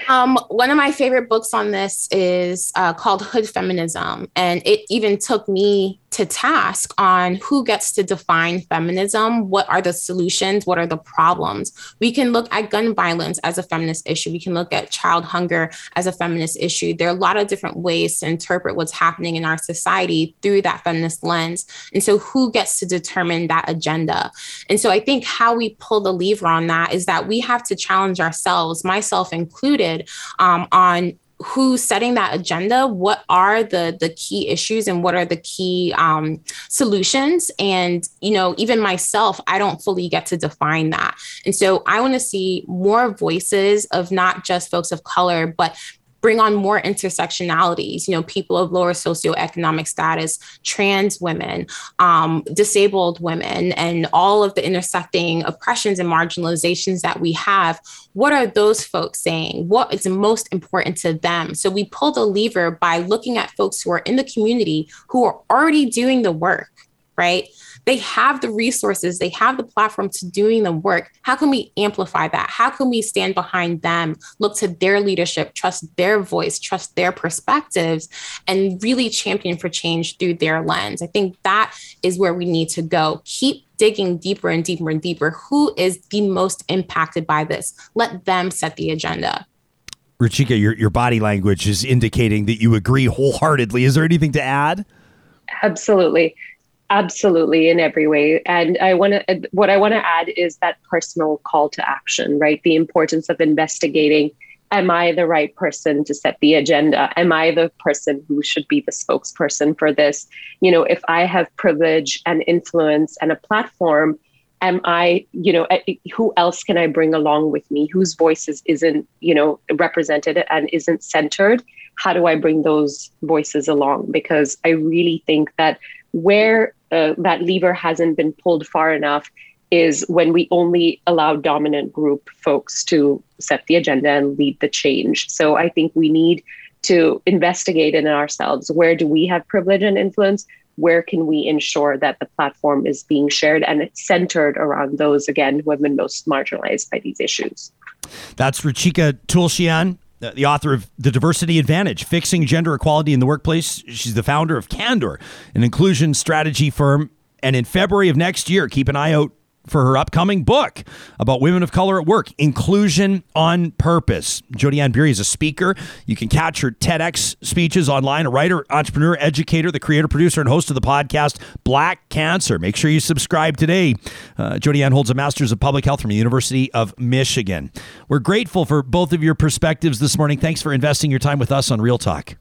Um, one of my favorite books on this is uh, called Hood Feminism, and it even took me to task on who gets to define feminism, what are the solutions, what are the problems. We can look at gun violence as a feminist issue. We can look at child hunger as a feminist issue. There are a lot of different ways to interpret what's happening in our society through that feminist lens. And so, who gets to determine that agenda? And so, I think how we pull the lever on that is that we have to challenge ourselves, myself included, um, on who's setting that agenda what are the the key issues and what are the key um, solutions? And you know even myself i don't fully get to define that. And so i want to see more voices of not just folks of color but bring on more intersectionalities, you know, people of lower socioeconomic status, trans women, um, disabled women, and all of the intersecting oppressions and marginalizations that we have. What are those folks saying? What is most important to them? So we pull the lever by looking at folks who are in the community who are already doing the work, right? They have the resources, they have the platform to doing the work. How can we amplify that? How can we stand behind them, look to their leadership, trust their voice, trust their perspectives, and really champion for change through their lens? I think that is where we need to go. Keep digging deeper and deeper and deeper. Who is the most impacted by this? Let them set the agenda. Ruchika, your, your body language is indicating that you agree wholeheartedly. Is there anything to add? Absolutely. Absolutely, in every way. And I want to, what I want to add is that personal call to action, right? The importance of investigating Am I the right person to set the agenda? Am I the person who should be the spokesperson for this? You know, if I have privilege and influence and a platform, am I, you know, eh, who else can I bring along with me? Whose voices isn't, you know, represented and isn't centered? How do I bring those voices along? Because I really think that where uh, that lever hasn't been pulled far enough is when we only allow dominant group folks to set the agenda and lead the change. So I think we need to investigate in ourselves where do we have privilege and influence? Where can we ensure that the platform is being shared and it's centered around those, again, been most marginalized by these issues? That's Ruchika Tulshyan, Uh, the author of The Diversity Advantage Fixing Gender Equality in the Workplace. She's the founder of Candor, an inclusion strategy firm. And in February of next year, keep an eye out for her upcoming book about women of color at work, Inclusion on Purpose. Jodi Ann Burey is a speaker. You can catch her TEDx speeches online, a writer, entrepreneur, educator, the creator, producer, and host of the podcast Black Cancer. Make sure you subscribe today. Uh, Jodi Ann holds a Master's of Public Health from the University of Michigan. We're grateful for both of your perspectives this morning. Thanks for investing your time with us on Real Talk.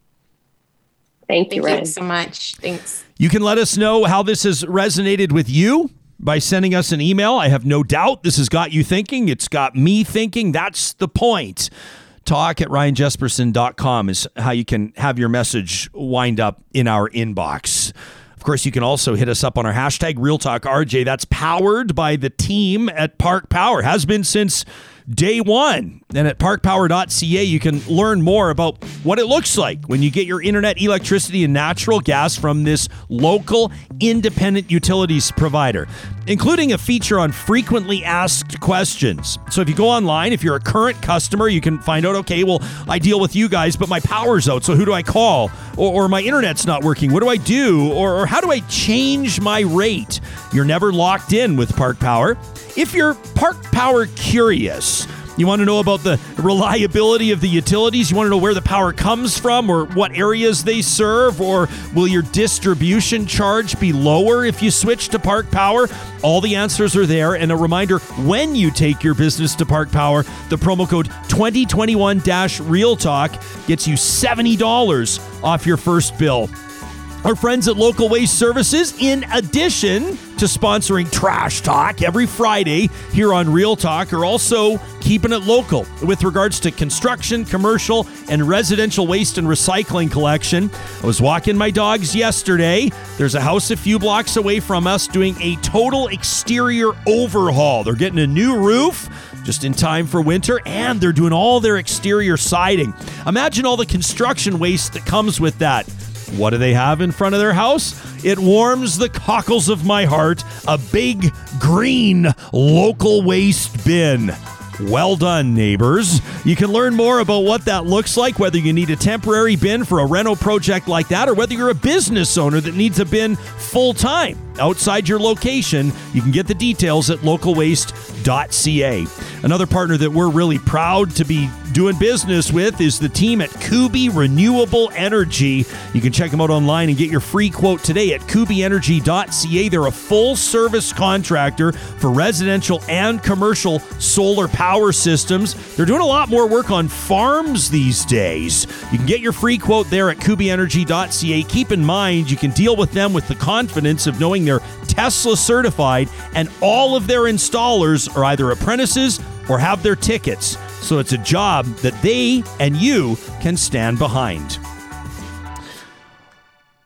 Thank you, Thank you so much. Thanks. You can let us know how this has resonated with you by sending us an email. I have no doubt this has got you thinking. It's got me thinking. That's the point. Talk at ryanjesperson.com is how you can have your message wind up in our inbox. Of course, you can also hit us up on our hashtag RealTalkRJ. That's powered by the team at Park Power. Has been since day one. And at parkpower.ca, you can learn more about what it looks like when you get your internet, electricity, and natural gas from this local independent utilities provider, including a feature on frequently asked questions. So if you go online, if you're a current customer, you can find out, okay, well, I deal with you guys, but my power's out, so who do I call? Or, or my internet's not working. What do I do? Or, or how do I change my rate? You're never locked in with Park Power. If you're Park Power curious, you want to know about the reliability of the utilities? You want to know where the power comes from or what areas they serve? Or will your distribution charge be lower if you switch to Park Power? All the answers are there. And a reminder when you take your business to Park Power, the promo code 2021 Real Talk gets you $70 off your first bill. Our friends at Local Waste Services, in addition to sponsoring Trash Talk every Friday here on Real Talk, are also keeping it local with regards to construction, commercial, and residential waste and recycling collection. I was walking my dogs yesterday. There's a house a few blocks away from us doing a total exterior overhaul. They're getting a new roof just in time for winter, and they're doing all their exterior siding. Imagine all the construction waste that comes with that. What do they have in front of their house? It warms the cockles of my heart a big green local waste bin. Well done, neighbors. You can learn more about what that looks like, whether you need a temporary bin for a reno project like that, or whether you're a business owner that needs a bin full time outside your location. You can get the details at localwaste.ca. Another partner that we're really proud to be doing business with is the team at Kuby Renewable Energy. You can check them out online and get your free quote today at kubyenergy.ca. They're a full service contractor for residential and commercial solar power systems. They're doing a lot more work on farms these days. You can get your free quote there at kubyenergy.ca. Keep in mind, you can deal with them with the confidence of knowing they're Tesla certified and all of their installers are either apprentices or have their tickets. So it's a job that they and you can stand behind.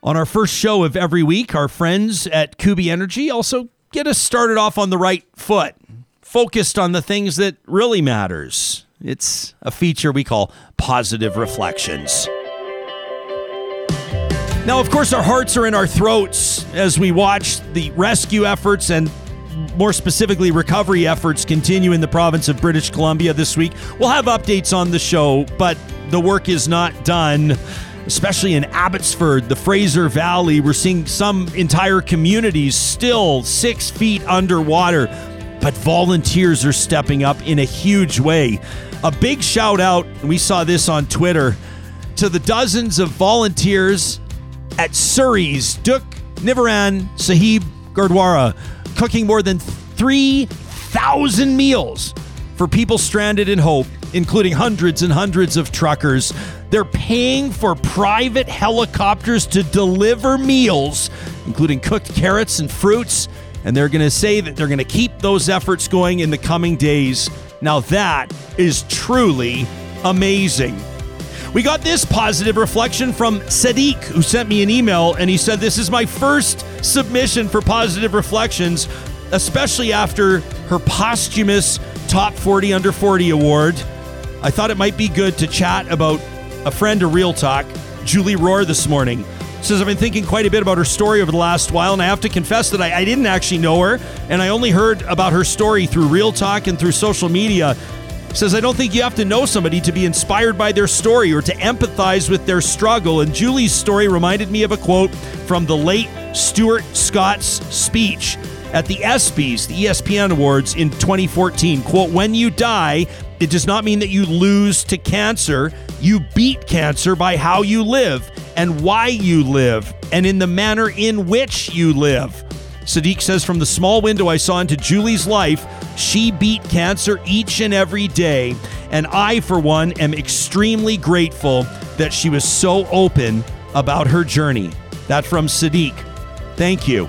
On our first show of every week, our friends at Kuby Energy also get us started off on the right foot, focused on the things that really matters. It's a feature we call positive reflections. Now, of course, our hearts are in our throats as we watch the rescue efforts and more specifically, recovery efforts continue in the province of British Columbia this week. We'll have updates on the show, but the work is not done, especially in Abbotsford, the Fraser Valley. We're seeing some entire communities still six feet underwater, but volunteers are stepping up in a huge way. A big shout out, we saw this on Twitter, to the dozens of volunteers at Surrey's Dukh Nivaran Sahib Gurdwara cooking more than 3,000 meals for people stranded in Hope, including hundreds and hundreds of truckers. They're paying for private helicopters to deliver meals, including cooked carrots and fruits. And they're going to say that they're going to keep those efforts going in the coming days. Now, that is truly amazing. We got this positive reflection from Sadiq, who sent me an email, and he said, This is my first submission for positive reflections, especially after her posthumous Top 40 Under 40 award. I thought it might be good to chat about a friend of Real Talk, Julie Rohr, this morning. Says, I've been thinking quite a bit about her story over the last while, and I have to confess that I, I didn't actually know her, and I only heard about her story through Real Talk and through social media says, I don't think you have to know somebody to be inspired by their story or to empathize with their struggle. And Julie's story reminded me of a quote from the late Stuart Scott's speech at the ESPYs, the ESPN Awards in 2014. Quote, when you die, it does not mean that you lose to cancer. You beat cancer by how you live and why you live and in the manner in which you live. Sadiq says, From the small window I saw into Julie's life, she beat cancer each and every day. And I, for one, am extremely grateful that she was so open about her journey. That from Sadiq. Thank you.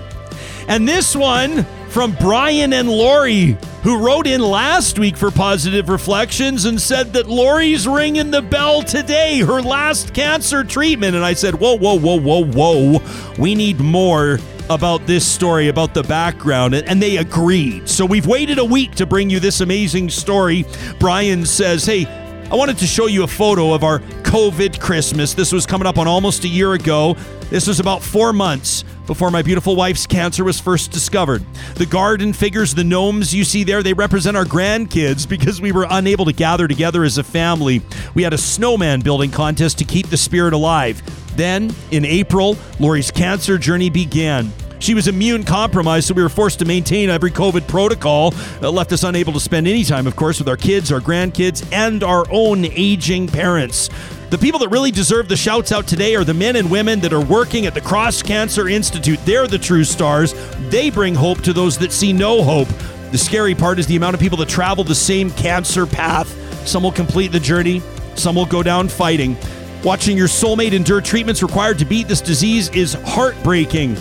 And this one from Brian and Lori, who wrote in last week for Positive Reflections and said that Lori's ringing the bell today, her last cancer treatment. And I said, Whoa, whoa, whoa, whoa, whoa. We need more about this story, about the background, and, they agreed. So we've waited a week to bring you this amazing story. Brian says, Hey, I wanted to show you a photo of our COVID Christmas. This was coming up on almost a year ago. This was about four months before my beautiful wife's cancer was first discovered. The garden figures, the gnomes you see there, they represent our grandkids because we were unable to gather together as a family. We had a snowman building contest to keep the spirit alive. Then, in April, Lori's cancer journey began. She was immune compromised, so we were forced to maintain every COVID protocol. That left us unable to spend any time, of course, with our kids, our grandkids, and our own aging parents. The people that really deserve the shouts out today are the men and women that are working at the Cross Cancer Institute. They're the true stars. They bring hope to those that see no hope. The scary part is the amount of people that travel the same cancer path. Some will complete the journey, some will go down fighting. Watching your soulmate endure treatments required to beat this disease is heartbreaking.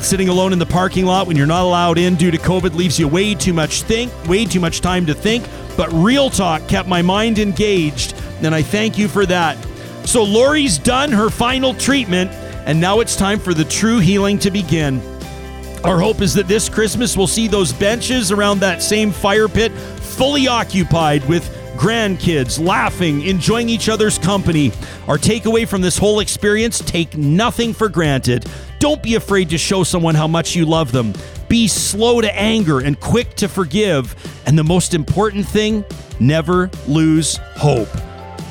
Sitting alone in the parking lot when you're not allowed in due to COVID leaves you way too much think, way too much time to think. But Real Talk kept my mind engaged, and I thank you for that. So Lori's done her final treatment, and now it's time for the true healing to begin. Our hope is that this Christmas we'll see those benches around that same fire pit fully occupied with grandkids laughing, enjoying each other's company. Our takeaway from this whole experience take nothing for granted. Don't be afraid to show someone how much you love them. Be slow to anger and quick to forgive. And the most important thing, never lose hope.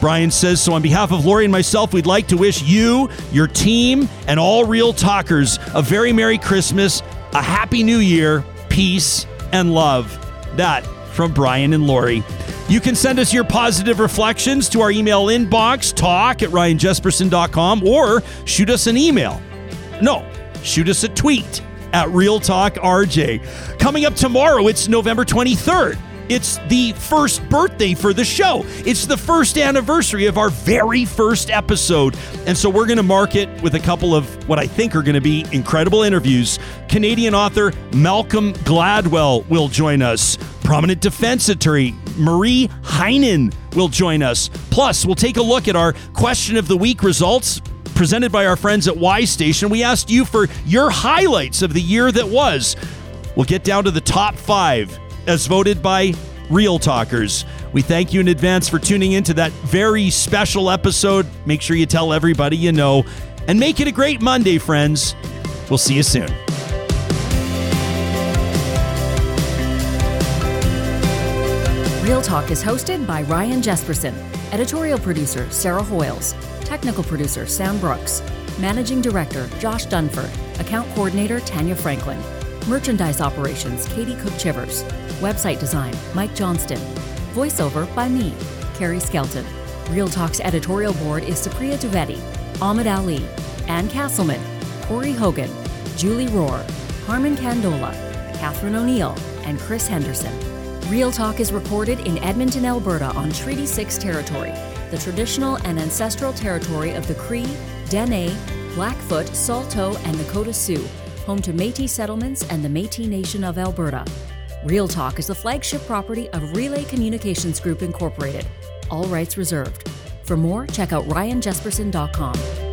Brian says, so on behalf of Lori and myself, we'd like to wish you, your team, and all real talkers a very Merry Christmas, a Happy New Year, peace, and love. That from Brian and Lori. You can send us your positive reflections to our email inbox, talk at ryanjesperson.com, or shoot us an email. No, shoot us a tweet at Real Talk RJ. Coming up tomorrow, it's November 23rd. It's the first birthday for the show. It's the first anniversary of our very first episode. And so we're going to mark it with a couple of what I think are going to be incredible interviews. Canadian author Malcolm Gladwell will join us. Prominent defense attorney Marie Henein will join us. Plus, we'll take a look at our question of the week results presented by our friends at Y Station. We asked you for your highlights of the year that was. We'll get down to the top five as voted by Real Talkers. We thank you in advance for tuning into that very special episode. Make sure you tell everybody you know and make it a great Monday, friends. We'll see you soon. Real Talk is hosted by Ryan Jesperson, editorial producer Sarah Hoyles, technical producer Sam Brooks, managing director Josh Dunford, account coordinator Tanya Franklin, merchandise operations Katie Cook Chivers, website design Mike Johnston, voiceover by me, Carrie Skelton. Real Talk's editorial board is Supriya Dwivedi, Ahmed Ali, Ann Castleman, Corey Hogan, Julie Rohr, Harmon Candola, Catherine O'Neill, and Chris Henderson. Real Talk is recorded in Edmonton, Alberta on Treaty 6 territory, the traditional and ancestral territory of the Cree, Dene, Blackfoot, Saulteaux, and Nakota Sioux, home to Métis settlements and the Métis Nation of Alberta. Real Talk is the flagship property of Relay Communications Group Incorporated. All rights reserved. For more, check out ryanjesperson.com.